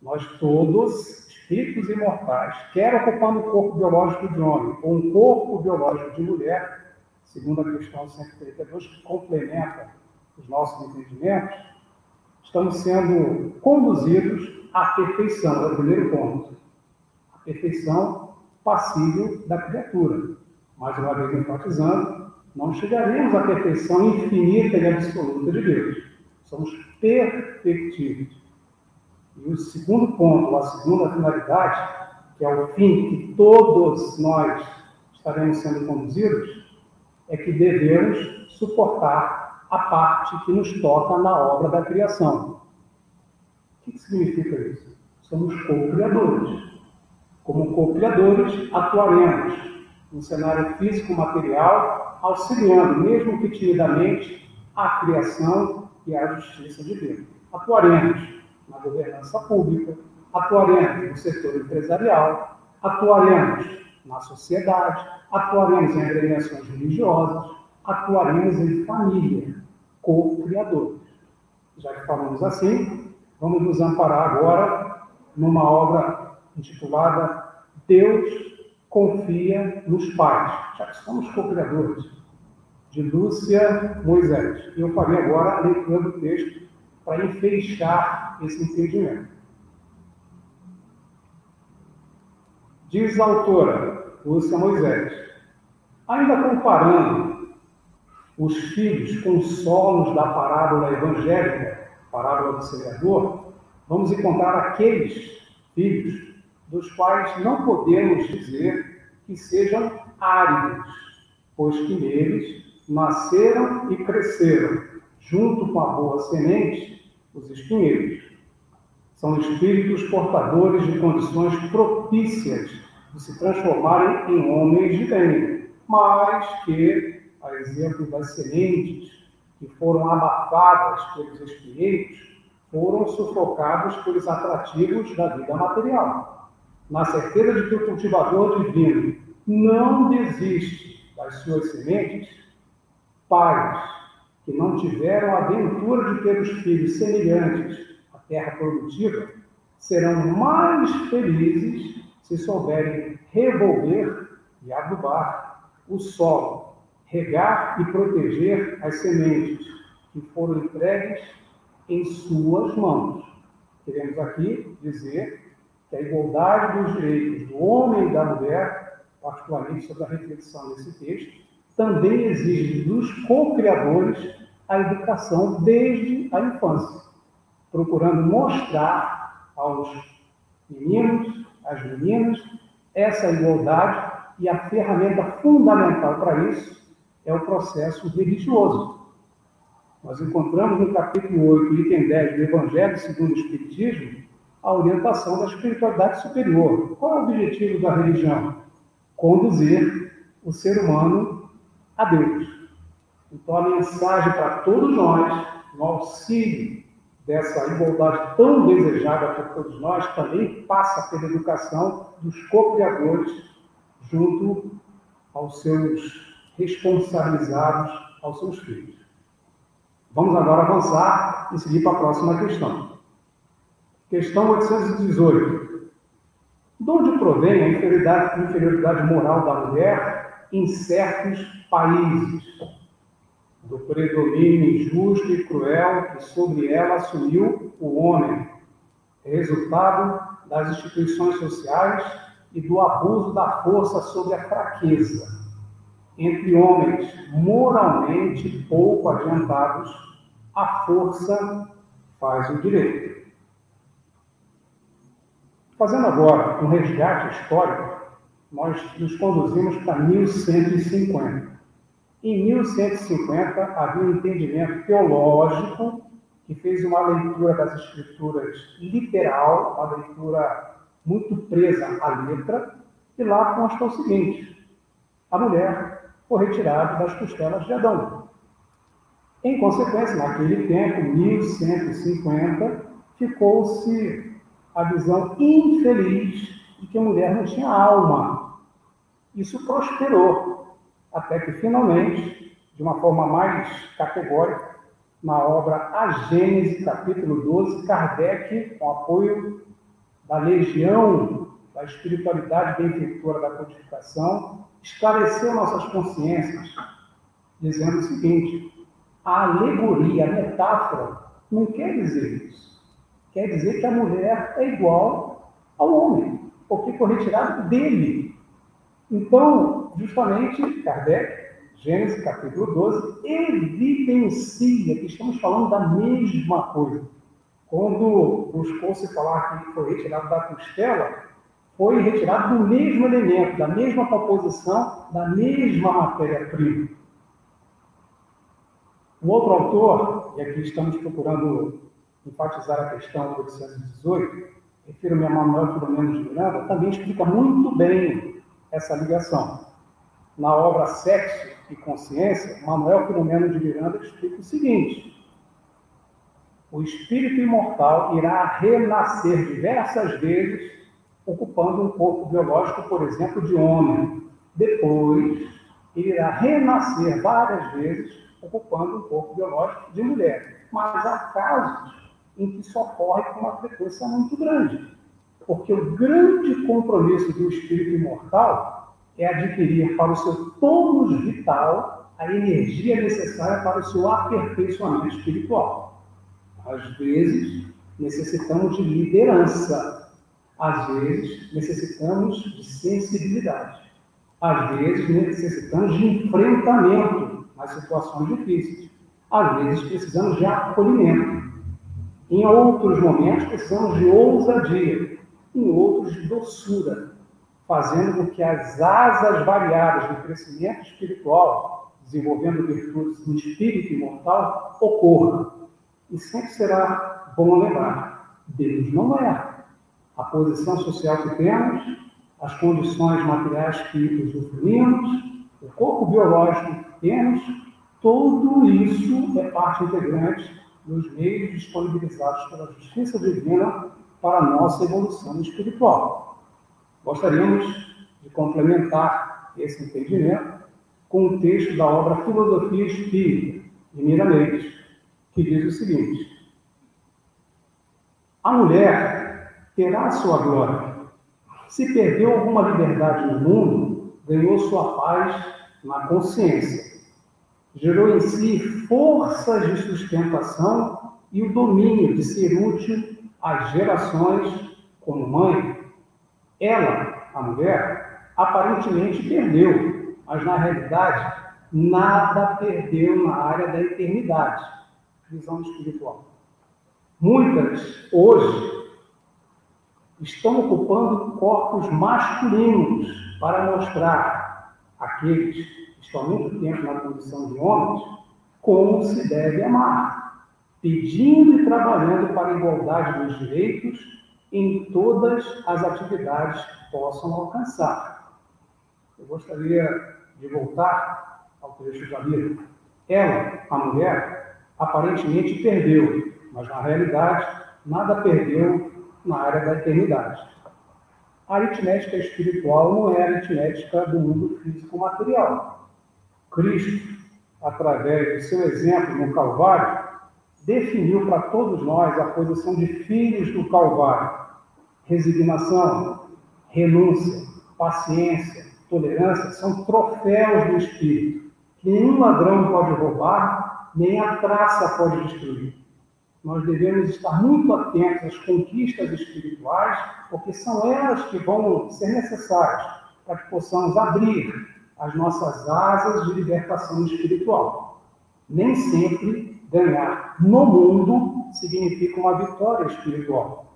Nós todos, espíritos imortais, quer ocupando o corpo biológico de homem ou um corpo biológico de mulher, segundo a questão 132, que complementa os nossos entendimentos, estamos sendo conduzidos à perfeição, é o primeiro ponto. A perfeição passível da criatura. Mais uma vez enfatizando, não chegaremos à perfeição infinita e absoluta de Deus. Somos perfectíveis. E o segundo ponto, a segunda finalidade, que é o fim que todos nós estaremos sendo conduzidos, é que devemos suportar a parte que nos toca na obra da criação. O que significa isso? Somos co-criadores. Como co-criadores, atuaremos no cenário físico-material, auxiliando, mesmo que timidamente, a criação e a justiça de Deus. Atuaremos na governança pública, atuaremos no setor empresarial, atuaremos na sociedade, atuaremos em agremiações religiosas, atuaremos em família, co-criadores. Já que falamos assim, vamos nos amparar agora numa obra intitulada Deus confia nos pais, já que somos co-criadores, de Lúcia Moisés. E eu farei agora a leitura do texto para enfeixar esse entendimento. Diz a autora, Lúcia Moisés, ainda comparando os filhos com os solos da parábola evangélica, parábola do semeador, vamos encontrar aqueles filhos dos quais não podemos dizer que sejam áridos, pois que neles nasceram e cresceram, junto com a boa semente, os espinheiros. São espíritos portadores de condições propícias de se transformarem em homens de bem, mas que, a exemplo das sementes que foram abafadas pelos espinheiros, foram sufocados pelos atrativos da vida material. Na certeza de que o cultivador divino não desiste das suas sementes, pais que não tiveram a aventura de ter os filhos semelhantes à terra produtiva, serão mais felizes se souberem revolver e adubar o solo, regar e proteger as sementes que foram entregues em suas mãos. Queremos aqui dizer que a igualdade dos direitos do homem e da mulher, particularmente sobre a reflexão nesse texto, também exige dos co-criadores a educação desde a infância, procurando mostrar aos meninos, às meninas, essa igualdade e a ferramenta fundamental para isso é o processo religioso. Nós encontramos no capítulo 8, item 10 do Evangelho segundo o Espiritismo, a orientação da espiritualidade superior. Qual é o objetivo da religião? Conduzir o ser humano a Deus. Então, a mensagem para todos nós, no auxílio dessa igualdade tão desejada por todos nós, também passa pela educação dos co-criadores junto aos seus responsabilizados, aos seus filhos. Vamos agora avançar e seguir para a próxima questão. Questão 818. De onde provém a inferioridade, inferioridade moral da mulher em certos países, do predomínio injusto e cruel que sobre ela assumiu o homem, resultado das instituições sociais e do abuso da força sobre a fraqueza, entre homens moralmente pouco adiantados, a força faz o direito. Fazendo agora um resgate histórico nós nos conduzimos para 1150. Em 1150 havia um entendimento teológico que fez uma leitura das escrituras literal, uma leitura muito presa à letra, e lá consta o seguinte: a mulher foi retirada das costelas de Adão. Em consequência, naquele tempo, 1150, ficou-se a visão infeliz de que a mulher não tinha alma. Isso prosperou, até que finalmente, de uma forma mais categórica, na obra A Gênese, capítulo 12, Kardec, com apoio da legião da espiritualidade benfeitora da codificação, esclareceu nossas consciências, dizendo o seguinte: a alegoria, a metáfora, não quer dizer isso. Quer dizer que a mulher é igual ao homem, porque foi retirado dele. Então, justamente, Kardec, Gênesis capítulo 12, evidencia que estamos falando da mesma coisa. Quando buscou-se falar que foi retirado da costela, foi retirado do mesmo elemento, da mesma composição, da mesma matéria-prima. Um outro autor, e aqui estamos procurando enfatizar a questão 818, refiro-me a Manuel Filomeno de Miranda, também explica muito bem essa ligação. Na obra Sexo e Consciência, Manuel Filomeno de Miranda explica o seguinte: o espírito imortal irá renascer diversas vezes, ocupando um corpo biológico, por exemplo, de homem. Depois, ele irá renascer várias vezes, ocupando um corpo biológico de mulher. Mas há casos em que isso ocorre com uma frequência muito grande. Porque o grande compromisso do espírito imortal é adquirir para o seu tônus vital a energia necessária para o seu aperfeiçoamento espiritual. Às vezes, necessitamos de liderança. Às vezes, necessitamos de sensibilidade. Às vezes, necessitamos de enfrentamento nas situações difíceis. Às vezes, precisamos de acolhimento. Em outros momentos, precisamos de ousadia. Em outros, de doçura. Fazendo com que as asas variadas do crescimento espiritual, desenvolvendo virtudes no espírito imortal, ocorram e sempre será bom lembrar: Deus não é. A posição social que temos, as condições materiais que usufruímos, o corpo biológico que temos, tudo isso é parte integrante dos meios disponibilizados pela justiça divina para a nossa evolução espiritual. Gostaríamos de complementar esse entendimento com o texto da obra Filosofia Espírita, de Mira Leite, que diz o seguinte: A mulher terá sua glória. Se perdeu alguma liberdade no mundo, ganhou sua paz na consciência. Gerou em si forças de sustentação e o domínio de ser útil às gerações como mãe. Ela, a mulher, aparentemente perdeu, mas na realidade nada perdeu na área da eternidade visão espiritual. Muitas, hoje, estão ocupando corpos masculinos para mostrar àqueles que estão muito tempo na condição de homens como se deve amar, pedindo e trabalhando para a igualdade dos direitos em todas as atividades que possam alcançar. Eu gostaria de voltar ao trecho da Bíblia. Ela, a mulher, aparentemente perdeu, mas na realidade nada perdeu na área da eternidade. A aritmética espiritual não é a aritmética do mundo físico-material. Cristo, através do seu exemplo no Calvário, definiu para todos nós a posição de filhos do Calvário: resignação, renúncia, paciência, tolerância são troféus do Espírito que nenhum ladrão pode roubar nem a traça pode destruir. Nós devemos estar muito atentos às conquistas espirituais, porque são elas que vão ser necessárias para que possamos abrir as nossas asas de libertação espiritual. Nem sempre ganhar no mundo significa uma vitória espiritual.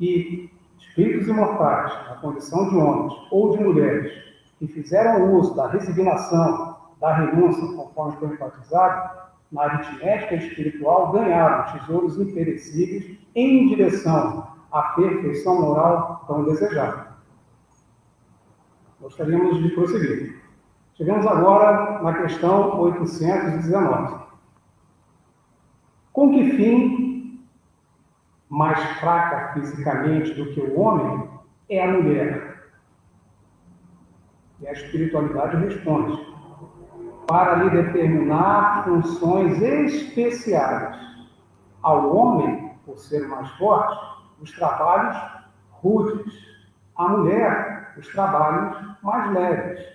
E espíritos imortais, na condição de homens ou de mulheres, que fizeram uso da resignação, da renúncia, conforme foi enfatizado, na aritmética espiritual, ganharam tesouros imperecíveis em direção à perfeição moral tão desejada. Gostaríamos de prosseguir. Chegamos agora na questão 819. Com que fim, mais fraca fisicamente do que o homem, é a mulher? E a espiritualidade responde: para lhe determinar funções especiais. Ao homem, por ser mais forte, os trabalhos rudes. À mulher, os trabalhos mais leves.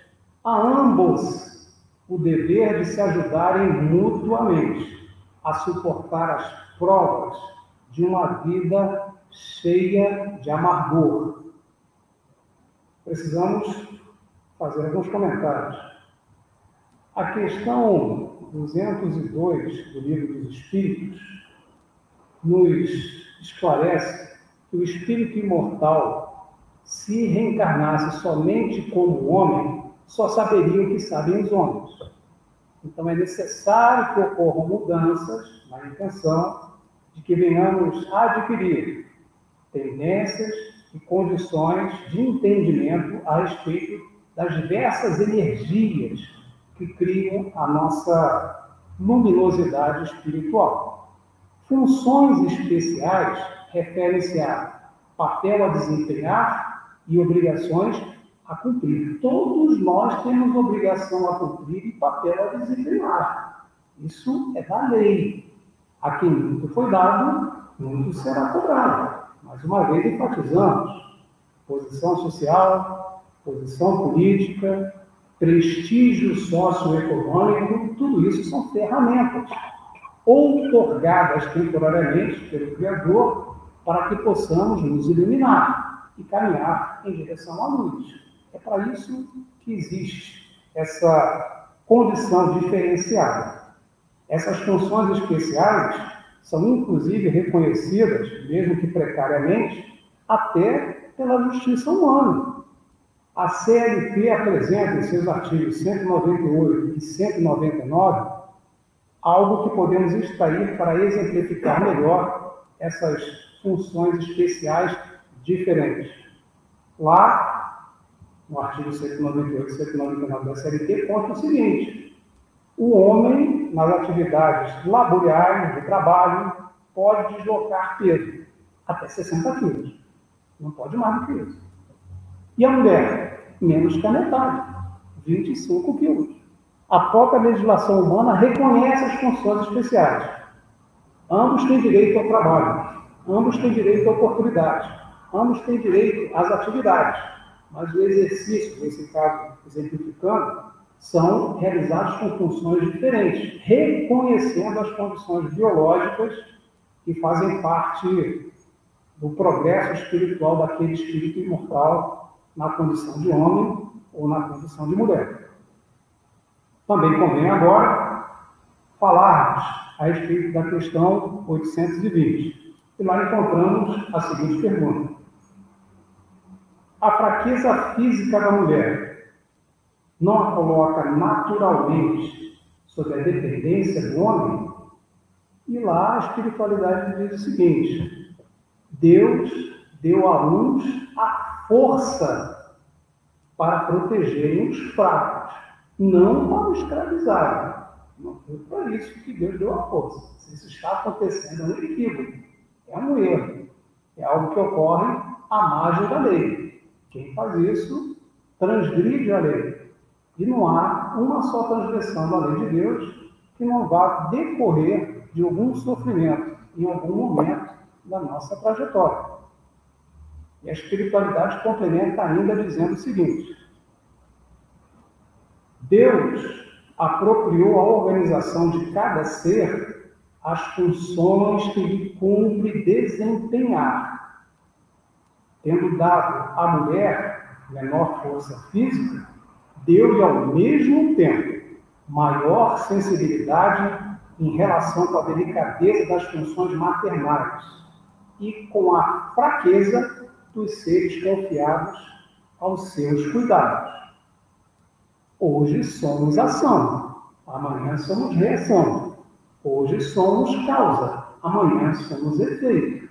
A ambos, o dever de se ajudarem mutuamente a suportar as provas de uma vida cheia de amargor. Precisamos fazer alguns comentários. A questão 202 do Livro dos Espíritos nos esclarece que o espírito imortal, se reencarnasse somente como homem, só saberia o que sabem os homens. Então é necessário que ocorram mudanças na intenção de que venhamos adquirir tendências e condições de entendimento a respeito das diversas energias que criam a nossa luminosidade espiritual. Funções especiais referem-se a papel a desempenhar e obrigações a cumprir. Todos nós temos obrigação a cumprir e papel a desempenhar. Isso é da lei. A quem muito foi dado, muito será cobrado. Mais uma vez enfatizamos: posição social, posição política, prestígio socioeconômico, tudo isso são ferramentas outorgadas temporariamente pelo Criador para que possamos nos iluminar e caminhar em direção à luz. É para isso que existe essa condição diferenciada. Essas funções especiais são inclusive reconhecidas, mesmo que precariamente, até pela justiça humana. A CLT apresenta em seus artigos 198 e 199 algo que podemos extrair para exemplificar melhor essas funções especiais diferentes. Lá, no artigo 198 e 199 da CLT, consta o seguinte: o homem, nas atividades laboriais, de trabalho, pode deslocar peso até 60 quilos. Não pode mais do que isso. E a mulher? Menos que a metade, 25 quilos. A própria legislação humana reconhece as funções especiais. Ambos têm direito ao trabalho, ambos têm direito à oportunidade, ambos têm direito às atividades, mas o exercício, nesse caso exemplificando, são realizados com funções diferentes, reconhecendo as condições biológicas que fazem parte do progresso espiritual daquele espírito imortal na condição de homem ou na condição de mulher. Também convém agora falarmos a respeito da questão 820. E lá encontramos a seguinte pergunta: A fraqueza física da mulher não a coloca naturalmente sob a dependência do homem? E lá a espiritualidade diz o seguinte: Deus deu a a força para protegerem os fracos, não para escravizarem. Não foi para isso que Deus deu a força. Se isso está acontecendo, é um equívoco, é um erro, é algo que ocorre à margem da lei. Quem faz isso transgride a lei. E não há uma só transgressão da lei de Deus que não vá decorrer de algum sofrimento em algum momento da nossa trajetória. E a espiritualidade complementa ainda dizendo o seguinte: Deus apropriou à organização de cada ser as funções que lhe cumpre desempenhar. Tendo dado à mulher menor força física, deu-lhe ao mesmo tempo maior sensibilidade em relação com a delicadeza das funções maternais e com a fraqueza dos seres confiados aos seus cuidados. Hoje somos ação, amanhã somos reação. Hoje somos causa, amanhã somos efeito.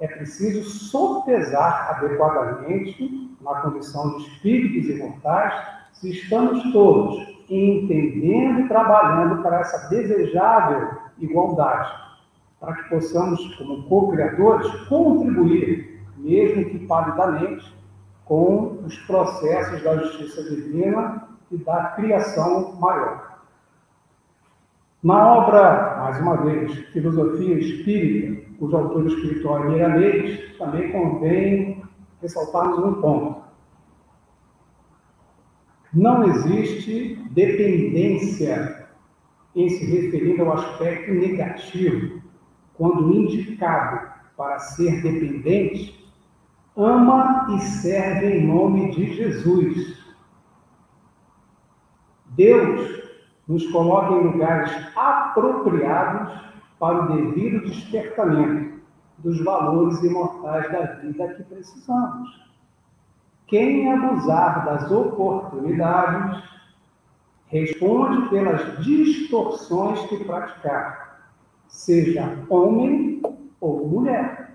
É preciso sopesar adequadamente, na condição de espíritos imortais, se estamos todos entendendo e trabalhando para essa desejável igualdade. para que possamos, como co-criadores, contribuir, mesmo que palidamente, com os processos da justiça divina e da criação maior. Na obra, mais uma vez, Filosofia Espírita, cujo autor espiritual é Miramês, também convém ressaltarmos um ponto. Não existe dependência em se referindo ao aspecto negativo, quando indicado para ser dependente, ama e serve em nome de Jesus. Deus nos coloca em lugares apropriados para o devido despertamento dos valores imortais da vida que precisamos. Quem abusar das oportunidades responde pelas distorções que praticar, seja homem ou mulher.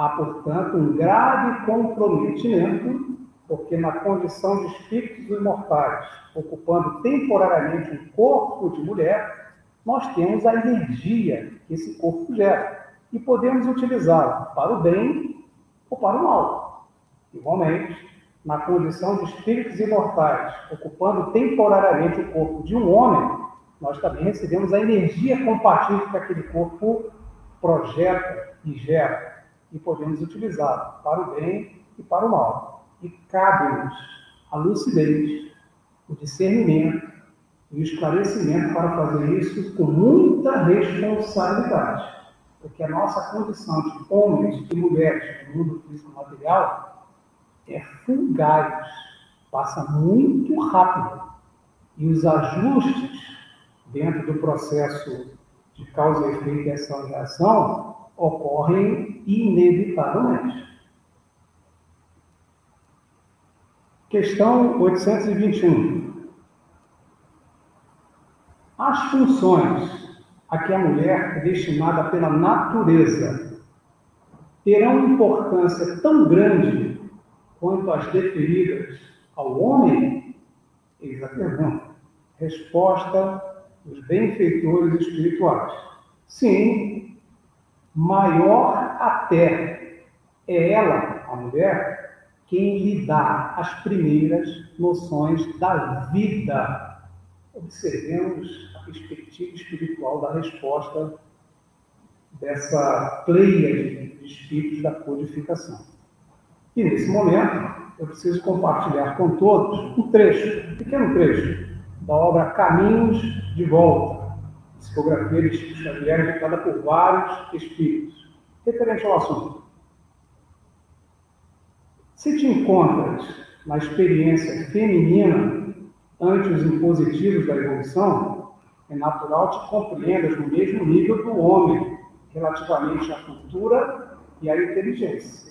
Há, portanto, um grave comprometimento, porque na condição de espíritos imortais, ocupando temporariamente um corpo de mulher, nós temos a energia que esse corpo gera e podemos utilizá-la para o bem ou para o mal. Igualmente, na condição de espíritos imortais, ocupando temporariamente o corpo de um homem, nós também recebemos a energia compatível que aquele corpo projeta e gera e podemos utilizá-la para o bem e para o mal. E cabe-nos a lucidez, o discernimento e o esclarecimento para fazer isso com muita responsabilidade, porque a nossa condição de homens e mulheres no mundo físico material é fugaz, passa muito rápido. E os ajustes dentro do processo de causa e efeito e reação ocorrem inevitavelmente. Questão 821. As funções a que a mulher é destinada pela natureza terão importância tão grande quanto às deferidas ao homem? Eis a pergunta. Resposta dos benfeitores espirituais. Sim, maior até é ela, a mulher, quem lhe dá as primeiras noções da vida. Observemos a perspectiva espiritual da resposta dessa pleia de espíritos da codificação. E nesse momento, eu preciso compartilhar com todos um trecho, um pequeno trecho, da obra Caminhos de Volta, psicografia de Chico Xavier, editada por vários espíritos, referente ao assunto. Se te encontras na experiência feminina ante os impositivos da evolução, é natural te compreendas no mesmo nível do homem relativamente à cultura e à inteligência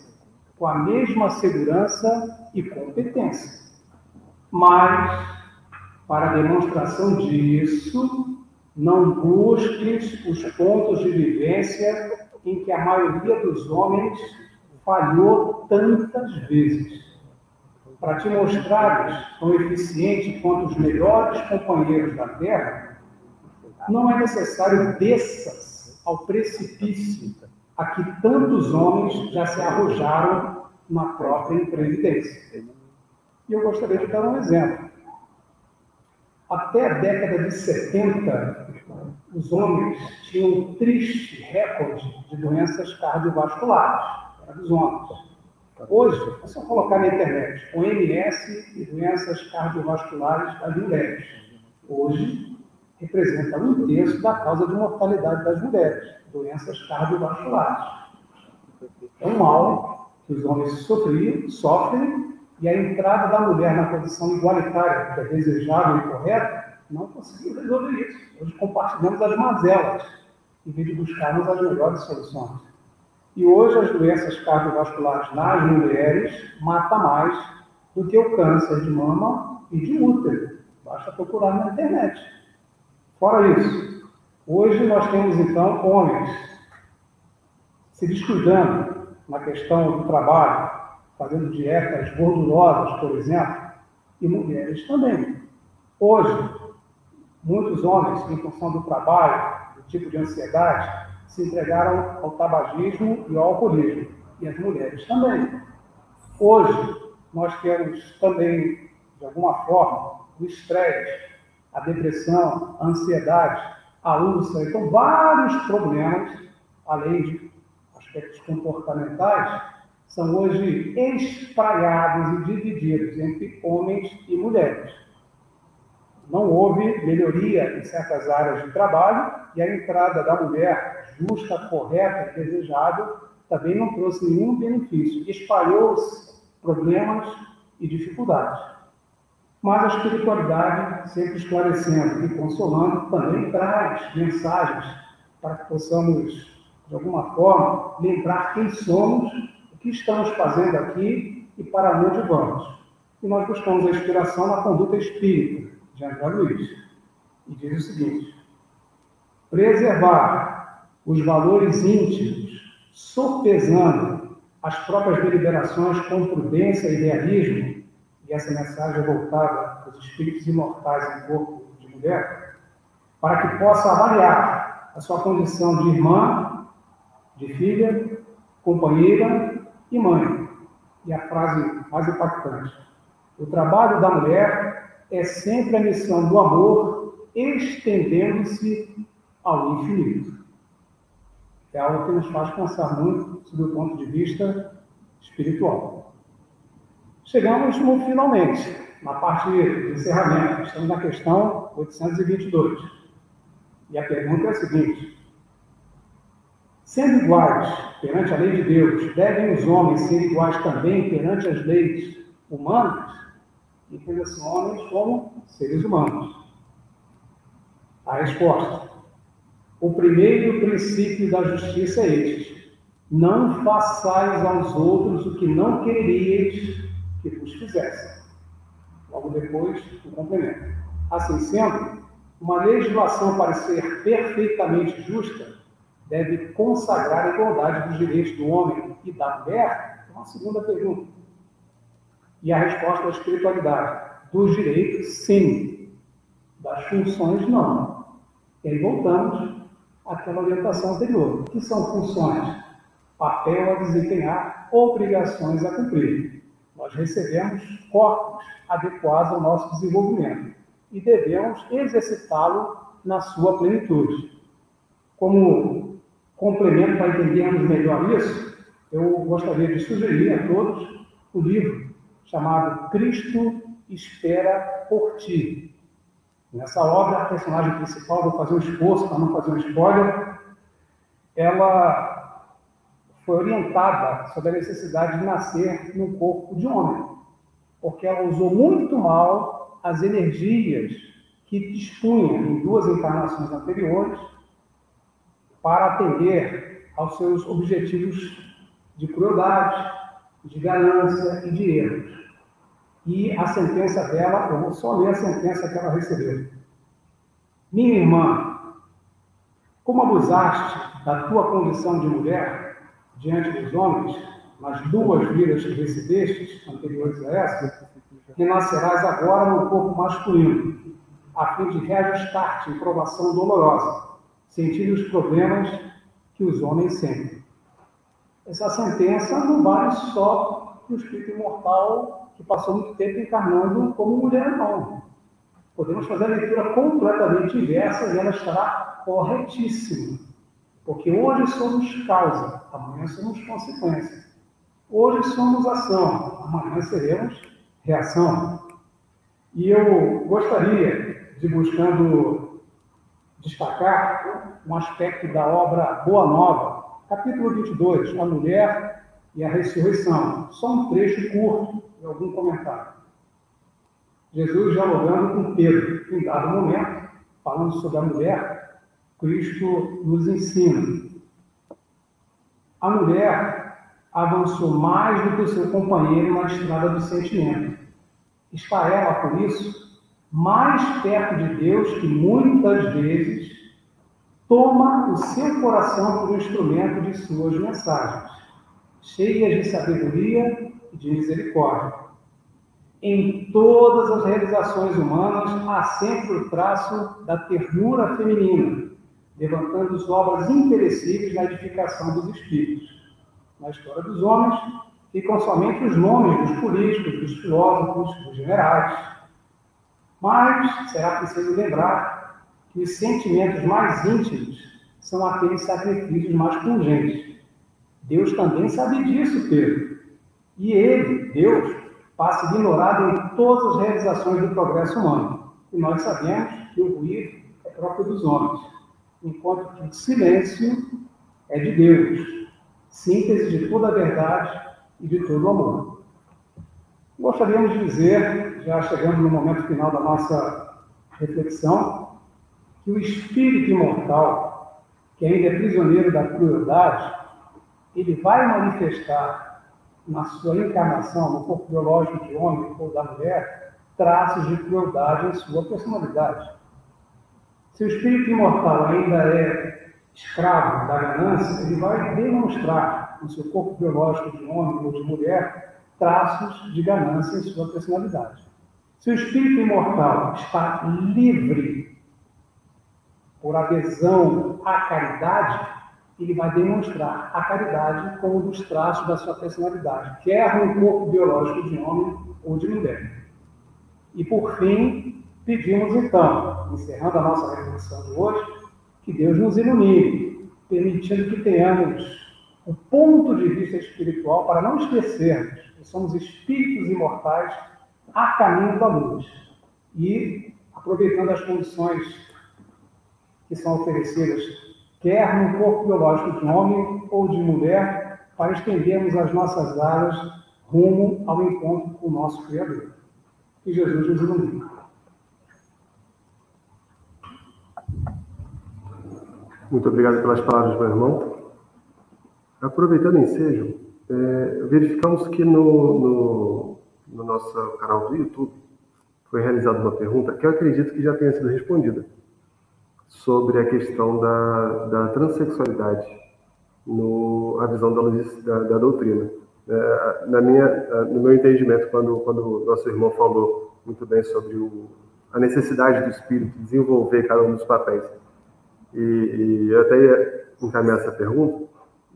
com a mesma segurança e competência. Mas, para demonstração disso, não busques os pontos de vivência em que a maioria dos homens falhou tantas vezes. Para te mostrares tão eficiente quanto os melhores companheiros da Terra, não é necessário desças ao precipício a que tantos homens já se arrojaram na própria imprevidência. E eu gostaria de dar um exemplo. Até a década de 70, os homens tinham um triste recorde de doenças cardiovasculares, para dos homens. Hoje, é só colocar na internet, OMS e doenças cardiovasculares das mulheres. Hoje, representa um terço da causa de mortalidade das mulheres doenças cardiovasculares. É um mal que os homens sofriam, sofrem, e a entrada da mulher na condição igualitária, que é desejável e correta, não conseguiu resolver isso. Hoje compartilhamos as mazelas, em vez de buscarmos as melhores soluções. E hoje as doenças cardiovasculares nas mulheres matam mais do que o câncer de mama e de útero. Basta procurar na internet. Fora isso, Hoje nós temos então homens se descuidando na questão do trabalho, fazendo dietas gordurosas, por exemplo, e mulheres também. Hoje, muitos homens, em função do trabalho, do tipo de ansiedade, se entregaram ao tabagismo e ao alcoolismo, e as mulheres também. Hoje, nós temos também, de alguma forma, o estresse, a depressão, a ansiedade, a úlcera, então vários problemas, além de aspectos comportamentais, são hoje espraiados e divididos entre homens e mulheres. Não houve melhoria em certas áreas de trabalho e a entrada da mulher justa, correta desejável também não trouxe nenhum benefício. Espalhou-se problemas e dificuldades. Mas a espiritualidade, sempre esclarecendo e consolando, também traz mensagens para que possamos, de alguma forma, lembrar quem somos que estamos fazendo aqui e para onde vamos. E nós buscamos a inspiração na conduta espírita de André Luiz. E diz o seguinte: preservar os valores íntimos, sopesando as próprias deliberações com prudência e realismo, e essa mensagem é voltada aos espíritos imortais em corpo de mulher, para que possa avaliar a sua condição de irmã, de filha, companheira e mãe. E a frase mais impactante: o trabalho da mulher é sempre a missão do amor, estendendo-se ao infinito. É algo que nos faz pensar muito sobre o ponto de vista espiritual. Chegamos no finalmente, na parte de encerramento. Estamos na questão 822. E a pergunta é a seguinte: Sendo iguais perante a lei de Deus, devem os homens ser iguais também perante as leis humanas? Entenda-se homens como seres humanos. A resposta: o primeiro princípio da justiça é este: não façais aos outros o que não quereríeis que vos fizessem. Logo depois, o complemento. Assim sendo, uma legislação para ser perfeitamente justa deve consagrar a igualdade dos direitos do homem e da mulher? É uma segunda pergunta. E a resposta da espiritualidade. Dos direitos, sim. Das funções, não. E aí voltamos àquela orientação anterior. Que são funções? Papel a desempenhar, obrigações a cumprir. Nós recebemos corpos adequados ao nosso desenvolvimento e devemos exercitá-lo na sua plenitude. Como complemento para entendermos melhor isso, eu gostaria de sugerir a todos o livro chamado Cristo Espera por Ti. Nessa obra, a personagem principal, vou fazer um esforço para não fazer um spoiler, ela foi orientada sobre a necessidade de nascer num corpo de homem, porque ela usou muito mal as energias que dispunha em duas encarnações anteriores para atender aos seus objetivos de crueldade, de ganância e de erros. E a sentença dela, eu vou só ler a sentença que ela recebeu. Minha irmã, como abusaste da tua condição de mulher diante dos homens, nas duas vidas que recebestes, anteriores a essa, renascerás agora no corpo masculino, a fim de reajustar-te em provação dolorosa sentir os problemas que os homens sentem. Essa sentença não vale só para o espírito imortal que passou muito tempo encarnando como mulher, não. Podemos fazer a leitura completamente inversa e ela estará corretíssima. Porque hoje somos causa, amanhã somos consequência. Hoje somos ação, amanhã seremos reação. E eu gostaria de, buscando destacar um aspecto da obra Boa Nova, capítulo 22, a mulher e a ressurreição. Só um trecho curto e algum comentário. Jesus dialogando com Pedro, em dado momento, falando sobre a mulher, Cristo nos ensina. A mulher avançou mais do que o seu companheiro na estrada do sentimento. Está ela, por isso, mais perto de Deus que muitas vezes toma o seu coração como instrumento de suas mensagens, cheias de sabedoria e de misericórdia. Em todas as realizações humanas há sempre o traço da ternura feminina, levantando obras imperecíveis na edificação dos espíritos. Na história dos homens, ficam somente os nomes dos políticos, dos filósofos, dos generais. Mas será preciso lembrar que os sentimentos mais íntimos são aqueles sacrifícios mais pungentes. Deus também sabe disso, Pedro. E ele, Deus, passa ignorado em todas as realizações do progresso humano. E nós sabemos que o ruído é próprio dos homens, enquanto que o silêncio é de Deus, síntese de toda a verdade e de todo o amor. Gostaríamos de dizer, já chegando no momento final da nossa reflexão, que o espírito imortal, que ainda é prisioneiro da crueldade, ele vai manifestar na sua encarnação, no corpo biológico de homem ou da mulher, traços de crueldade em sua personalidade. Se o espírito imortal ainda é escravo da ganância, ele vai demonstrar no seu corpo biológico de homem ou de mulher traços de ganância em sua personalidade. Se o espírito imortal está livre por adesão à caridade, ele vai demonstrar a caridade como um dos traços da sua personalidade, quer no corpo biológico de homem ou de mulher. E por fim, pedimos então, encerrando a nossa reflexão de hoje, que Deus nos ilumine, permitindo que tenhamos o um ponto de vista espiritual para não esquecermos que somos espíritos imortais a caminho da luz. E aproveitando as condições que são oferecidas quer no corpo biológico de homem ou de mulher, para estendermos as nossas áreas rumo ao encontro com o nosso Criador. Que Jesus nos ilumine. Muito obrigado pelas palavras, meu irmão. Aproveitando o ensejo, é, verificamos que no, no, no nosso canal do YouTube foi realizada uma pergunta que eu acredito que já tenha sido respondida sobre a questão da, da transexualidade no a visão da, da, da doutrina. É, na minha, no meu entendimento, quando, quando nosso irmão falou muito bem sobre o, a necessidade do espírito desenvolver cada um dos papéis, e, e eu até ia encaminhar essa pergunta,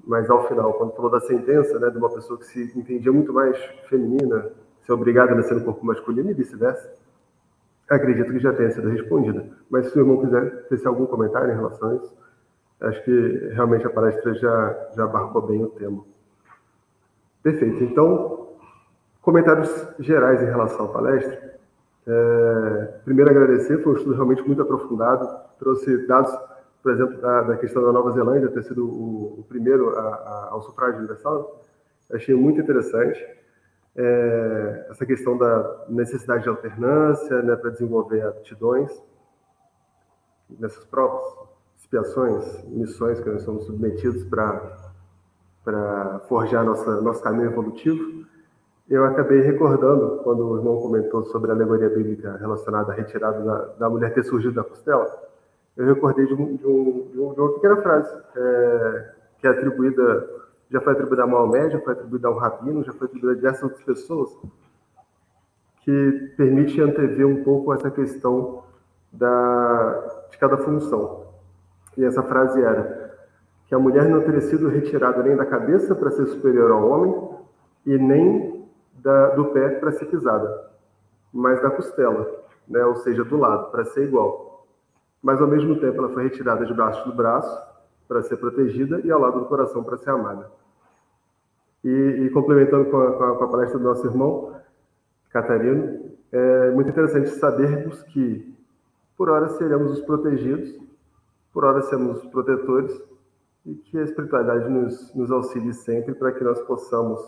mas ao final, quando falou da sentença, né, de uma pessoa que se entendia muito mais feminina, ser obrigada a nascer no corpo masculino e vice-versa, Acredito que já tenha sido respondida. Mas se o irmão quiser ter algum comentário em relação a isso, acho que realmente a palestra já, já abarcou bem o tema. Perfeito. Então, comentários gerais em relação à palestra. É, primeiro, agradecer, foi um estudo realmente muito aprofundado, trouxe dados, por exemplo, da, da questão da Nova Zelândia, ter sido o, o primeiro a, a, ao sufrágio universal. Achei muito interessante é, essa questão da necessidade de alternância né, para desenvolver aptidões nessas provas, expiações, missões que nós somos submetidos para forjar nossa, nosso caminho evolutivo. Eu acabei recordando, quando o irmão comentou sobre a alegoria bíblica relacionada à retirada da, da mulher ter surgido da costela, eu recordei de, um, de, um, de, uma pequena frase é, que é atribuída já foi atribuída a Maomé, já foi atribuída ao Rabino, já foi atribuída a diversas outras pessoas, que permite antever um pouco essa questão da, de cada função. E essa frase era que a mulher não teria sido retirada nem da cabeça para ser superior ao homem e nem da, do pé para ser pisada, mas da costela, né? ou seja, do lado, para ser igual. Mas ao mesmo tempo ela foi retirada de braço do braço para ser protegida e ao lado do coração para ser amada. E, e complementando com a, com, a, com a, palestra do nosso irmão, Catarino, é muito interessante sabermos que, por hora, seremos os protegidos, por hora, seremos os protetores, e que a espiritualidade nos, nos auxilie sempre para que nós possamos,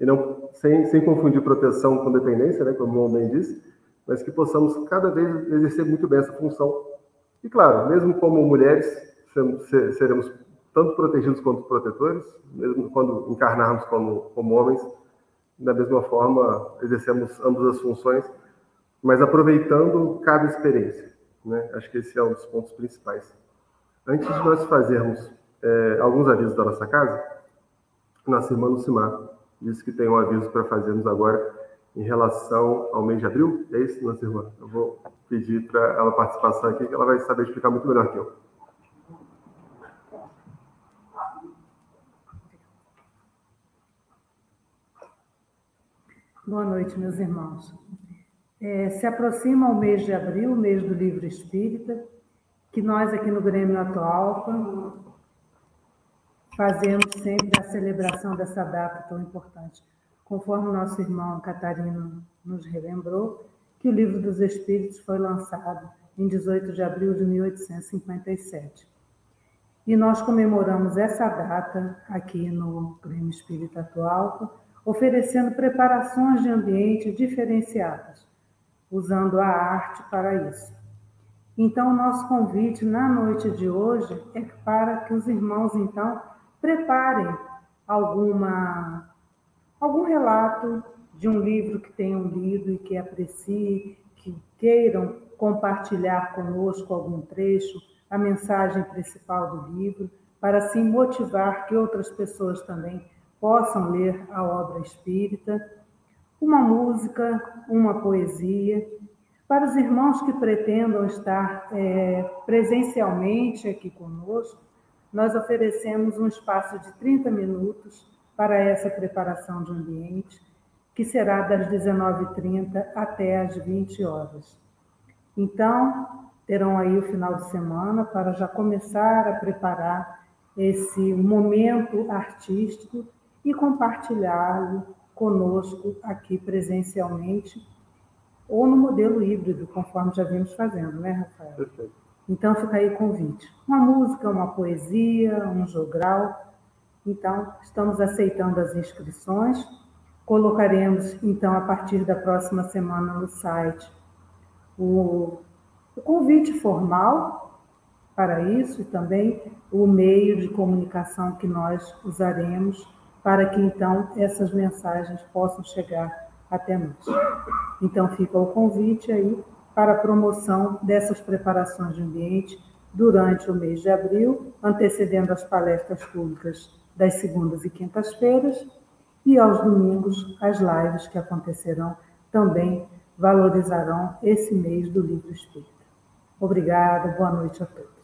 e não sem, sem confundir proteção com dependência, né, como o bem disse, mas que possamos cada vez exercer muito bem essa função. E claro, mesmo como mulheres, seremos tanto protegidos quanto protetores, mesmo quando encarnarmos como, como homens, da mesma forma exercemos ambas as funções, mas aproveitando cada experiência. Né? Acho que esse é um dos pontos principais. Antes de nós fazermos é, alguns avisos da nossa casa, nossa irmã Lucimar disse que tem um aviso para fazermos agora em relação ao mês de abril. É isso, nossa irmã? Eu vou pedir para ela participação aqui, que ela vai saber explicar muito melhor que eu. Boa noite, meus irmãos. É, se aproxima o mês de abril, o mês do livro espírita, que nós aqui no Grêmio Atualpa fazemos sempre a celebração dessa data tão importante. Conforme nosso irmão Catarino nos relembrou, que o Livro dos Espíritos foi lançado em 18 de abril de 1857. E nós comemoramos essa data aqui no Grêmio Espírita Atual, oferecendo preparações de ambiente diferenciadas, usando a arte para isso. Então, nosso convite na noite de hoje é para que os irmãos, então, preparem alguma, algum relato de um livro que tenham lido e que apreciem, que queiram compartilhar conosco algum trecho, a mensagem principal do livro, para assim motivar que outras pessoas também possam ler a obra espírita, uma música, uma poesia. Para os irmãos que pretendam estar é, presencialmente aqui conosco, nós oferecemos um espaço de 30 minutos para essa preparação de ambiente, que será das 19h30 até as 20 horas. Então, terão aí o final de semana para já começar a preparar esse momento artístico e compartilhá-lo conosco aqui presencialmente ou no modelo híbrido, conforme já vimos fazendo, né, Rafael? Perfeito. Então fica aí o convite. Uma música, uma poesia, um jogral. Então, estamos aceitando as inscrições. Colocaremos, então, a partir da próxima semana no site o, o convite formal para isso e também o meio de comunicação que nós usaremos para que, então, essas mensagens possam chegar até nós. Então, fica o convite aí para a promoção dessas preparações de ambiente durante o mês de abril, antecedendo as palestras públicas das segundas e quintas-feiras, e aos domingos as lives que acontecerão também valorizarão esse mês do livro espírita. Obrigada, boa noite a todos.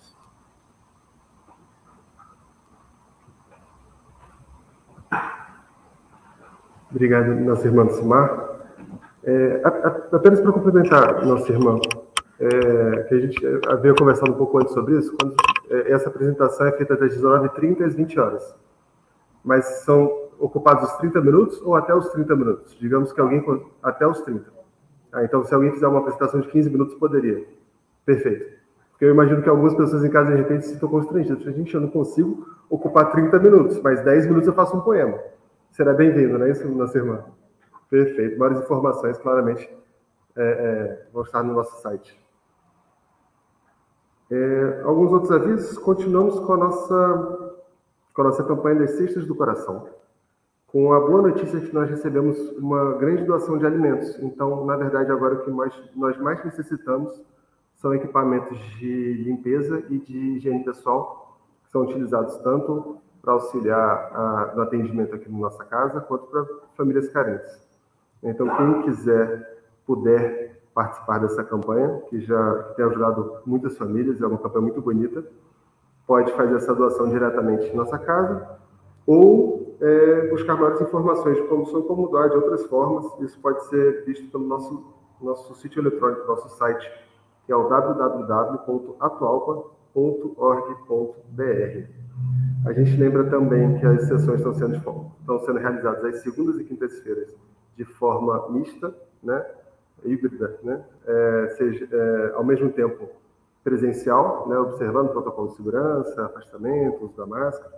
Obrigado, nossa irmã Simar. É, apenas para complementar, nossa irmã, é, que a gente havia conversado um pouco antes sobre isso, quando, é, essa apresentação é feita das 19h30 às 20 horas. Mas são ocupados os 30 minutos ou até os 30 minutos? Digamos que alguém até os 30. Ah, então, se alguém fizer uma apresentação de 15 minutos, poderia. Perfeito. Porque eu imagino que algumas pessoas em casa, de repente, se estão constrangidas. Gente, eu não consigo ocupar 30 minutos, mas 10 minutos eu faço um poema. Será bem-vindo, não é isso, nossa irmã? Perfeito. Maiores informações, claramente, é, é, vão estar no nosso site. É, alguns outros avisos. Continuamos com a nossa, com a nossa campanha das Cestas do Coração. Com a boa notícia que nós recebemos uma grande doação de alimentos. Então, na verdade, agora o que nós, nós mais necessitamos são equipamentos de limpeza e de higiene pessoal, que são utilizados tanto para auxiliar a, no atendimento aqui na nossa casa, quanto para famílias carentes. Então, quem quiser, puder participar dessa campanha, que já que tem ajudado muitas famílias, é uma campanha muito bonita, pode fazer essa doação diretamente em nossa casa ou é, buscar mais informações de como são como doar de outras formas. Isso pode ser visto pelo nosso, nosso sítio eletrônico, nosso site, que é o www.atualpa.org.br. A gente lembra também que as sessões estão sendo, estão sendo realizadas às segundas e quintas-feiras de forma mista, né, híbrida, né, é, seja, é, ao mesmo tempo presencial, né, observando o protocolo de segurança, afastamento, uso da máscara,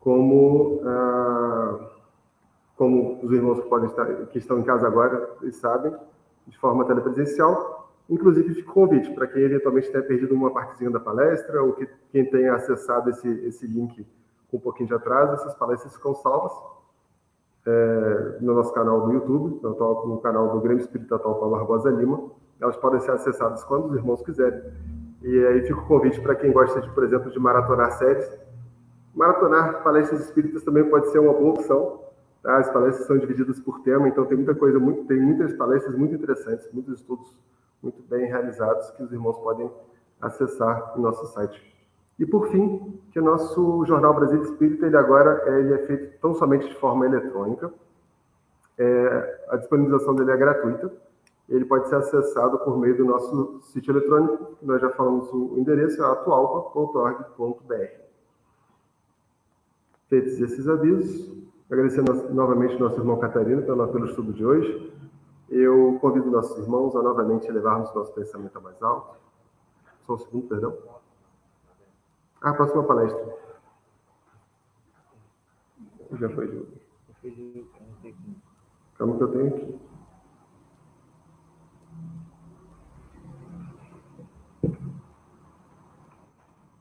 como, ah, como os irmãos que, podem estar, que estão em casa agora eles sabem, de forma telepresencial. Inclusive, o convite para quem eventualmente tenha perdido uma partezinha da palestra ou que, quem tenha acessado esse, esse link com um pouquinho de atraso, essas palestras ficam salvas é, no nosso canal do YouTube, no, no canal do Grêmio Espírita Paulo Barbosa Lima. Elas podem ser acessadas quando os irmãos quiserem. E aí fica o convite para quem gosta, de, por exemplo, de maratonar séries. Maratonar palestras espíritas também pode ser uma boa opção. Tá? As palestras são divididas por tema, então tem muita coisa, muito, tem muitas palestras muito interessantes, muitos estudos muito bem realizados que os irmãos podem acessar no nosso site. E por fim, que o nosso Jornal Brasil Espírita, ele agora ele é feito tão somente de forma eletrônica. é, a disponibilização dele é gratuita. Ele pode ser acessado por meio do nosso sítio eletrônico, nós já falamos o endereço, é atualpa.org.br. Feitos esses avisos, agradecendo novamente nosso irmão Catarina pelo, pelo estudo de hoje, eu convido nossos irmãos a novamente elevarmos nosso pensamento a mais alto. Só um segundo, perdão. Ah, a próxima palestra. Já foi, Júlio. Calma que eu tenho aqui.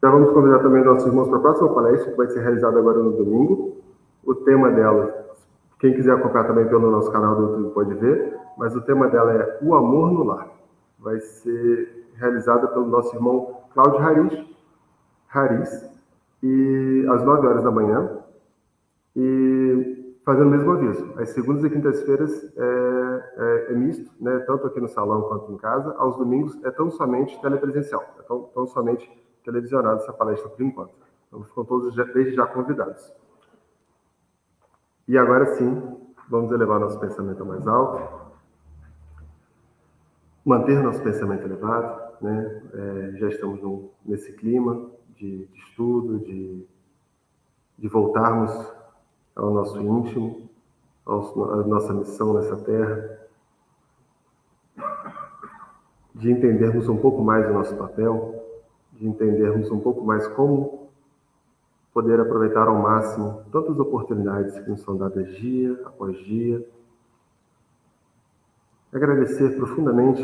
Já vamos convidar também nossos irmãos para a próxima palestra, que vai ser realizada agora no domingo. O tema dela, quem quiser acompanhar também pelo nosso canal do YouTube pode ver, mas o tema dela é O Amor no Lar. Vai ser realizada pelo nosso irmão Cláudio Haris, Haris e às 9 horas da manhã. E fazendo o mesmo aviso, as segundas e quintas-feiras é, é, é, misto, né, tanto aqui no salão quanto em casa. Aos domingos é tão somente telepresencial, é tão, tão somente televisionado essa palestra por enquanto. Então ficam todos já, desde já convidados. E agora sim, vamos elevar nosso pensamento mais alto manter nosso pensamento elevado, né? É, já estamos num, nesse clima de, de estudo, de, de, voltarmos ao nosso íntimo, ao, à nossa missão nessa terra, de entendermos um pouco mais o nosso papel, de entendermos um pouco mais como poder aproveitar ao máximo tantas oportunidades que nos são dadas dia após dia Agradecer profundamente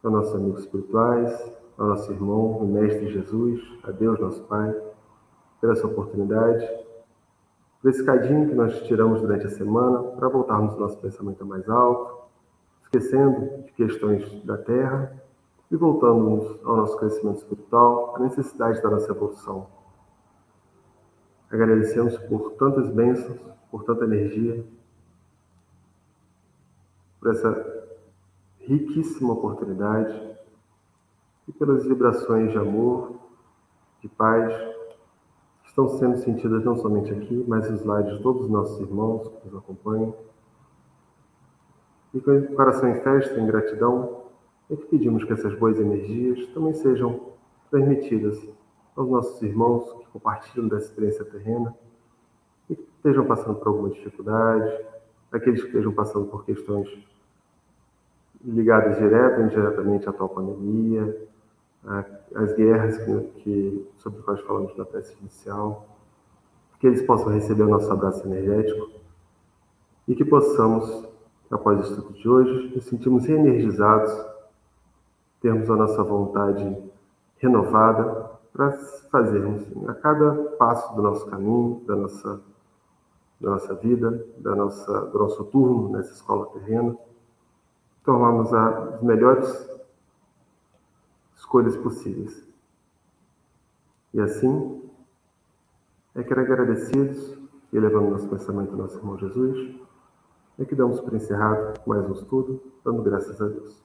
aos nossos amigos espirituais, ao nosso irmão, o Mestre Jesus, a Deus, nosso Pai, pela essa oportunidade, por esse cadinho que nós tiramos durante a semana para voltarmos o nosso pensamento mais alto, esquecendo de questões da terra e voltando ao nosso crescimento espiritual, à necessidade da nossa evolução. Agradecemos por tantas bênçãos, por tanta energia, por essa riquíssima oportunidade e pelas vibrações de amor, de paz, que estão sendo sentidas não somente aqui, mas nos lares de todos os nossos irmãos que nos acompanham. E com o coração em festa, em gratidão, é que pedimos que essas boas energias também sejam transmitidas aos nossos irmãos que compartilham dessa experiência terrena e que estejam passando por alguma dificuldade, aqueles que estejam passando por questões ligadas direto ou indiretamente à atual pandemia, às guerras que, que, sobre as quais falamos na peça inicial, que eles possam receber o nosso abraço energético e que possamos, após o estudo de hoje, nos sentirmos reenergizados, termos a nossa vontade renovada para fazermos a cada passo do nosso caminho, da nossa, da nossa vida, da nossa, do nosso turno nessa escola terrena, tomamos as melhores escolhas possíveis. E assim, é que agradecidos e elevando nosso pensamento ao nosso irmão Jesus, é que damos por encerrado mais um estudo, dando graças a Deus.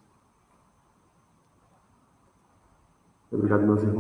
Obrigado, meus irmãos.